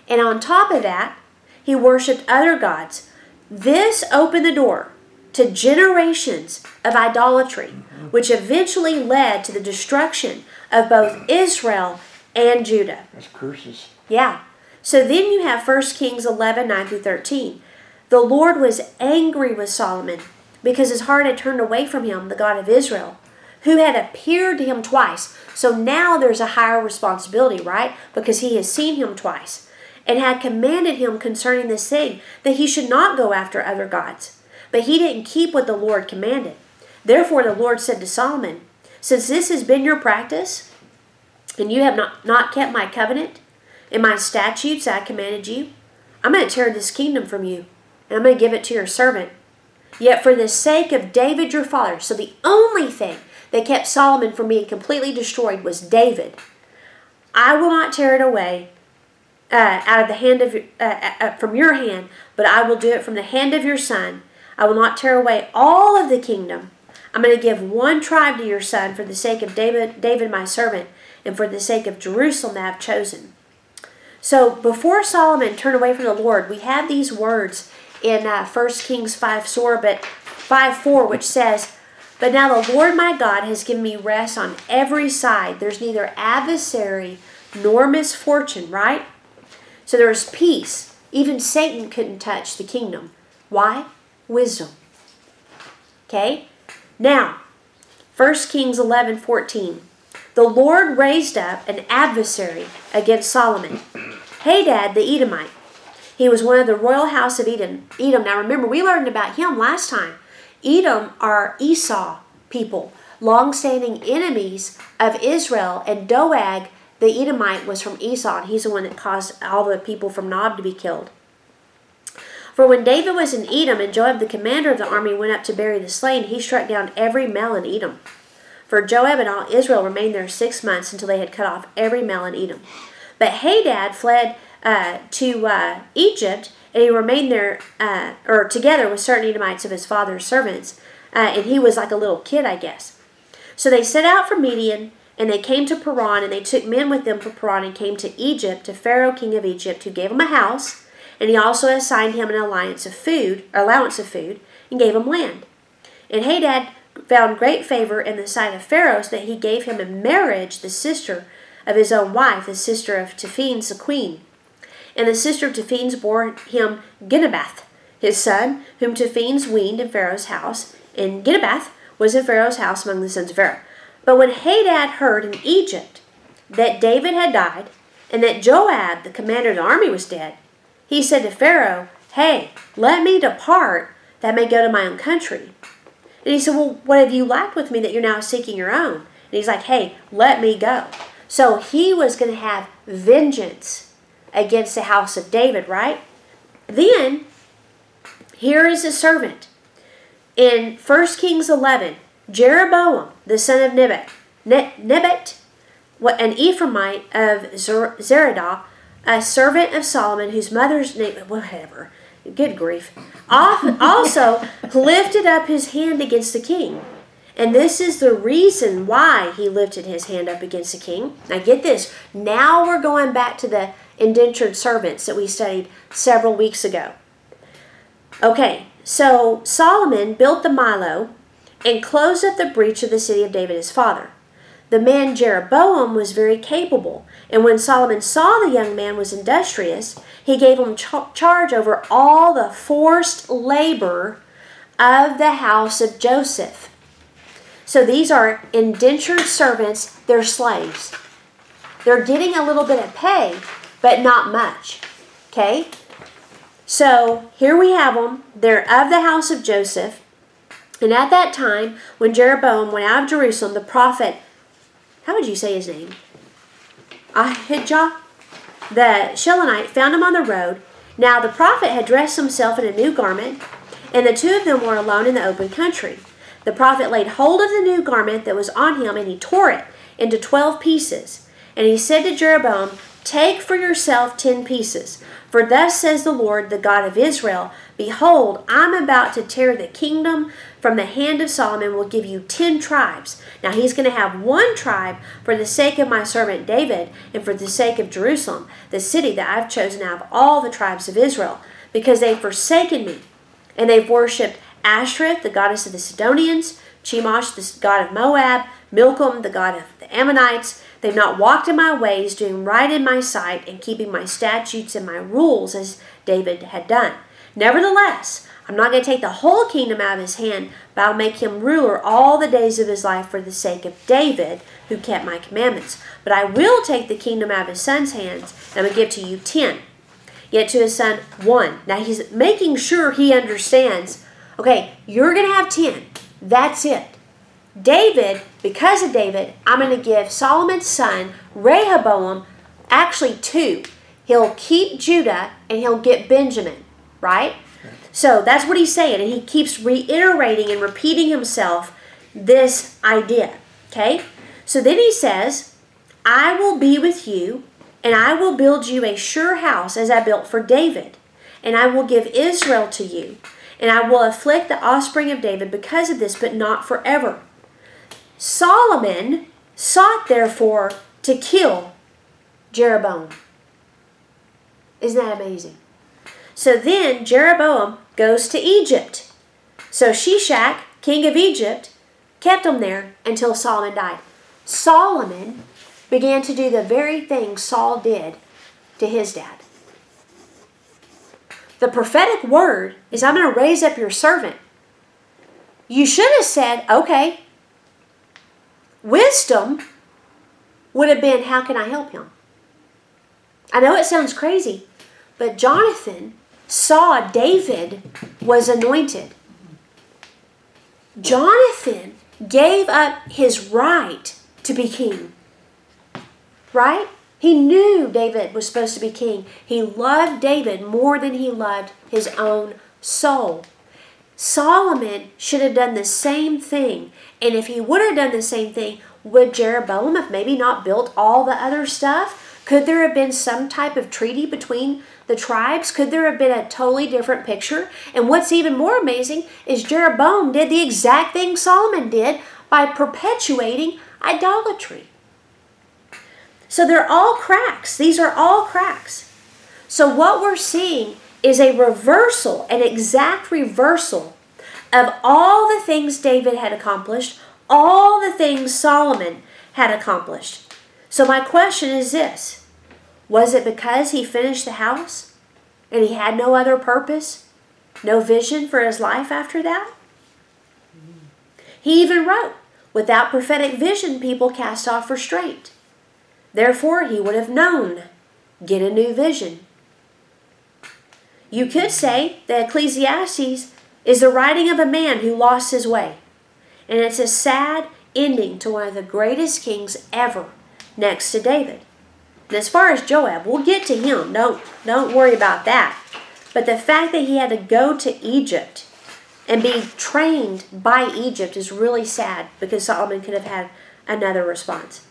And on top of that, he worshiped other gods. This opened the door to generations of idolatry, which eventually led to the destruction of both Israel and Judah. That's curses. Yeah. So then you have 1 Kings 11 9 through 13. The Lord was angry with Solomon because his heart had turned away from him, the God of Israel, who had appeared to him twice. So now there's a higher responsibility, right? Because he has seen him twice and had commanded him concerning this thing, that he should not go after other gods. But he didn't keep what the Lord commanded. Therefore the Lord said to Solomon, Since this has been your practice, and you have not, not kept my covenant and my statutes I commanded you, I'm going to tear this kingdom from you, and I'm going to give it to your servant. Yet for the sake of David your father, so the only thing that kept Solomon from being completely destroyed was David. I will not tear it away uh, out of the hand of uh, uh, uh, from your hand, but I will do it from the hand of your son. I will not tear away all of the kingdom. I'm going to give one tribe to your son for the sake of David, David my servant, and for the sake of Jerusalem that I've chosen. So before Solomon turned away from the Lord, we have these words in uh, 1 Kings 5 4, but 5 4, which says, But now the Lord my God has given me rest on every side. There's neither adversary nor misfortune, right? So there is peace. Even Satan couldn't touch the kingdom. Why? Wisdom. Okay? Now, 1 Kings 11 14. The Lord raised up an adversary against Solomon, Hadad the Edomite. He was one of the royal house of Edom. Edom. Now remember, we learned about him last time. Edom are Esau people, long-standing enemies of Israel, and Doeg the Edomite was from Esau, and he's the one that caused all the people from Nob to be killed. For when David was in Edom and Joab, the commander of the army, went up to bury the slain, he struck down every male in Edom. For Joab and all Israel remained there six months until they had cut off every male in Edom. But Hadad fled uh, to uh, Egypt, and he remained there, uh, or together with certain Edomites of his father's servants, uh, and he was like a little kid, I guess. So they set out for Midian, and they came to Paran, and they took men with them from Paran, and came to Egypt, to Pharaoh king of Egypt, who gave him a house, and he also assigned him an alliance of food, allowance of food, and gave him land. And Hadad found great favor in the sight of Pharaoh, so that he gave him in marriage the sister of his own wife, the sister of Tahpenes the queen. And the sister of Tahpenes bore him Genubath, his son, whom Tahpenes weaned in Pharaoh's house. And Genubath was in Pharaoh's house among the sons of Pharaoh. But when Hadad heard in Egypt that David had died, and that Joab, the commander of the army, was dead, he said to Pharaoh, Hey, let me depart, that I may go to my own country. And he said, Well, what have you lacked with me that you're now seeking your own? And he's like, Hey, let me go. So he was going to have vengeance against the house of David, right? Then, here is a servant. In 1 Kings 11, Jeroboam, the son of Nebat, Nebat, an Ephraimite of Zeredah, a servant of Solomon, whose mother's name, whatever, good grief, also lifted up his hand against the king. And this is the reason why he lifted his hand up against the king. Now, get this. Now we're going back to the indentured servants that we studied several weeks ago. Okay, so Solomon built the Millo and closed up the breach of the city of David his father. The man Jeroboam was very capable, and when Solomon saw the young man was industrious, he gave him ch- charge over all the forced labor of the house of Joseph. So these are indentured servants, they're slaves. They're getting a little bit of pay, but not much. Okay? So here we have them. They're of the house of Joseph. And at that time, when Jeroboam went out of Jerusalem, the prophet, how would you say his name? Ahijah, the Shilonite, found him on the road. Now the prophet had dressed himself in a new garment, and the two of them were alone in the open country. The prophet laid hold of the new garment that was on him, and he tore it into twelve pieces. And he said to Jeroboam, Take for yourself ten pieces. For thus says the Lord, the God of Israel Behold, I'm about to tear the kingdom from the hand of Solomon, and will give you ten tribes. Now he's going to have one tribe for the sake of my servant David and for the sake of Jerusalem, the city that I've chosen out of all the tribes of Israel, because they've forsaken me and they've worshipped Ashtoreth, the goddess of the Sidonians, Chemosh, the god of Moab, Milcom, the god of the Ammonites. They've not walked in my ways, doing right in my sight, and keeping my statutes and my rules as David had done. Nevertheless, I'm not going to take the whole kingdom out of his hand, but I'll make him ruler all the days of his life for the sake of David, who kept my commandments. But I will take the kingdom out of his son's hands, and I'm going to give to you ten. Yet to his son, one. Now he's making sure he understands okay, you're going to have ten. That's it. David, because of David, I'm going to give Solomon's son, Rehoboam, actually two. He'll keep Judah and he'll get Benjamin, right? So that's what he's saying, and he keeps reiterating and repeating himself this idea. Okay? So then he says, I will be with you, and I will build you a sure house as I built for David, and I will give Israel to you, and I will afflict the offspring of David because of this, but not forever. Solomon sought therefore to kill Jeroboam. Isn't that amazing? So then Jeroboam goes to Egypt. So Shishak, king of Egypt, kept him there until Solomon died. Solomon began to do the very thing Saul did to his dad. The prophetic word is I'm going to raise up your servant. You should have said, okay. Wisdom would have been, how can I help him? I know it sounds crazy, but Jonathan saw David was anointed. Jonathan gave up his right to be king. Right? He knew David was supposed to be king. He loved David more than he loved his own soul. Solomon should have done the same thing. And if he would have done the same thing, would Jeroboam have maybe not built all the other stuff? Could there have been some type of treaty between the tribes? Could there have been a totally different picture? And what's even more amazing is Jeroboam did the exact thing Solomon did by perpetuating idolatry. So they're all cracks. These are all cracks. So what we're seeing is a reversal, an exact reversal of all the things David had accomplished, all the things Solomon had accomplished. So my question is this Was it because he finished the house and he had no other purpose, no vision for his life after that? He even wrote, Without prophetic vision, people cast off restraint. Therefore, he would have known, get a new vision. You could say that Ecclesiastes is the writing of a man who lost his way. And it's a sad ending to one of the greatest kings ever next to David. And as far as Joab, we'll get to him. Don't don't worry about that. But the fact that he had to go to Egypt and be trained by Egypt is really sad because Solomon could have had another response.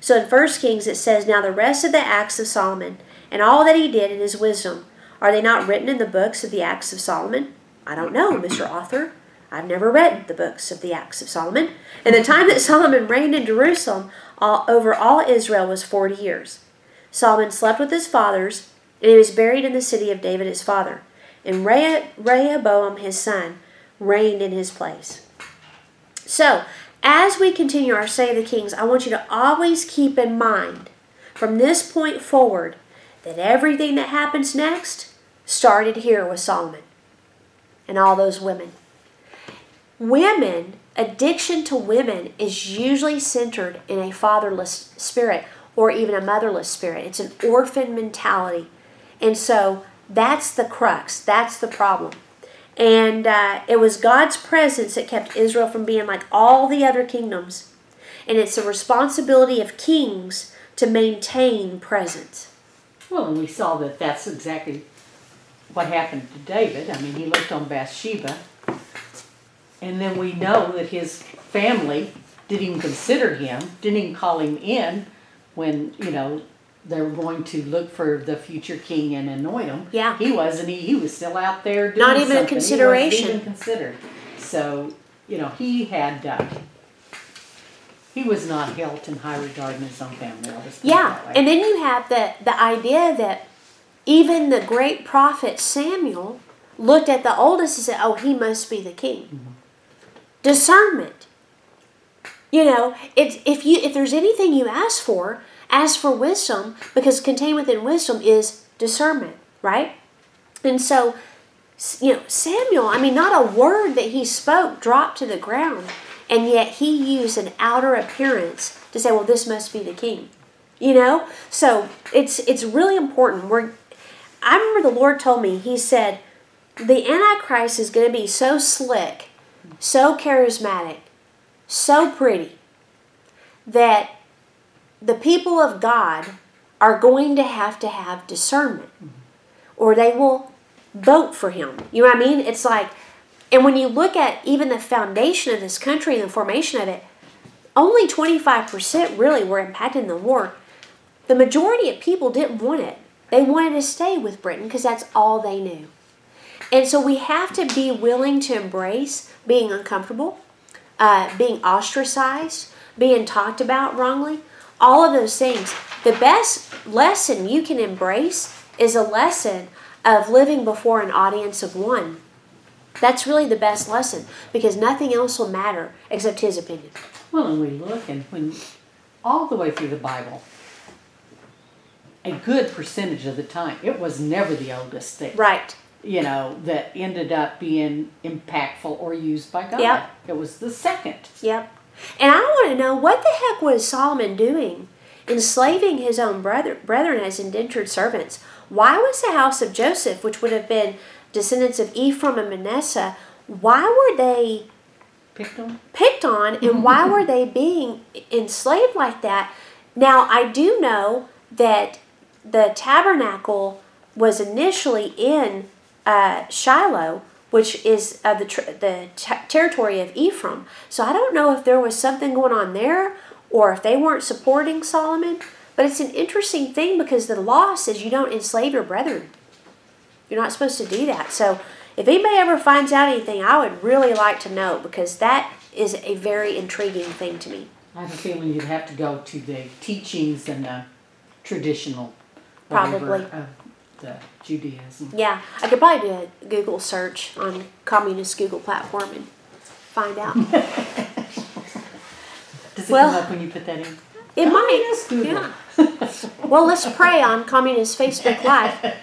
So in 1 Kings it says, Now the rest of the acts of Solomon and all that he did in his wisdom, are they not written in the books of the acts of Solomon? I don't know, Mr. Author. I've never read the books of the acts of Solomon. In the time that Solomon reigned in Jerusalem, all, over all Israel was forty years. Solomon slept with his fathers, and he was buried in the city of David his father. And Rehoboam his son reigned in his place. So, as we continue our Say of the Kings, I want you to always keep in mind from this point forward that everything that happens next started here with Solomon and all those women. Women addiction to women is usually centered in a fatherless spirit or even a motherless spirit. It's an orphan mentality. And so that's the crux, that's the problem. And uh, it was God's presence that kept Israel from being like all the other kingdoms. And it's the responsibility of kings to maintain presence. Well, and we saw that that's exactly what happened to David. I mean, he looked on Bathsheba and then we know that his family didn't even consider him, didn't even call him in when, you know, they were going to look for the future king and anoint him. Yeah. He wasn't. He, he was still out there doing Not even a consideration. Even considered. So, you know, he had, uh, he was not held in high regard in his own family. I'll just put it Yeah, and then you have the, the idea that even the great prophet Samuel looked at the oldest and said, Oh, he must be the king. Mm-hmm. Discernment. You know, it's, if you if there's anything you ask for, ask for wisdom, because contained within wisdom is discernment, right? And so You know, Samuel, I mean, not a word that he spoke dropped to the ground. And yet he used an outer appearance to say, well, this must be the king. You know? So it's it's really important. We're I remember the Lord told me, He said, the Antichrist is going to be so slick, so charismatic, so pretty, that the people of God are going to have to have discernment, or they will vote for him. You know what I mean? It's like, and when you look at even the foundation of this country and the formation of it, only 25% really were impacted in the war. The majority of people didn't want it. They wanted to stay with Britain because that's all they knew. And so we have to be willing to embrace being uncomfortable, uh, being ostracized, being talked about wrongly, all of those things. The best lesson you can embrace is a lesson of living before an audience of one. That's really the best lesson because nothing else will matter except his opinion. Well, and we look and when all the way through the Bible, a good percentage of the time, it was never the oldest thing. Right. You know, that ended up being impactful or used by God. Yep. It was the second. Yep. And I want to know what the heck was Solomon doing? Enslaving his own brother, brethren as indentured servants. Why was the house of Joseph, which would have been descendants of Ephraim and Manasseh, why were they Picked on. picked on and why were [LAUGHS] they being enslaved like that? Now, I do know that the tabernacle was initially in uh, Shiloh, which is uh, the, the t- territory of Ephraim. So I don't know if there was something going on there or if they weren't supporting Solomon. But it's an interesting thing because the law says you don't enslave your brethren. You're not supposed to do that. So if anybody ever finds out anything, I would really like to know because that is a very intriguing thing to me. I have a feeling you'd have to go to the teachings and the traditional Probably. of the Judaism. Yeah, I could probably do a Google search on communist Google platform and find out. [LAUGHS] Does it Well- come up when you put that in? It might. Google. Yeah. Well, let's pray on communist Facebook Live. [LAUGHS]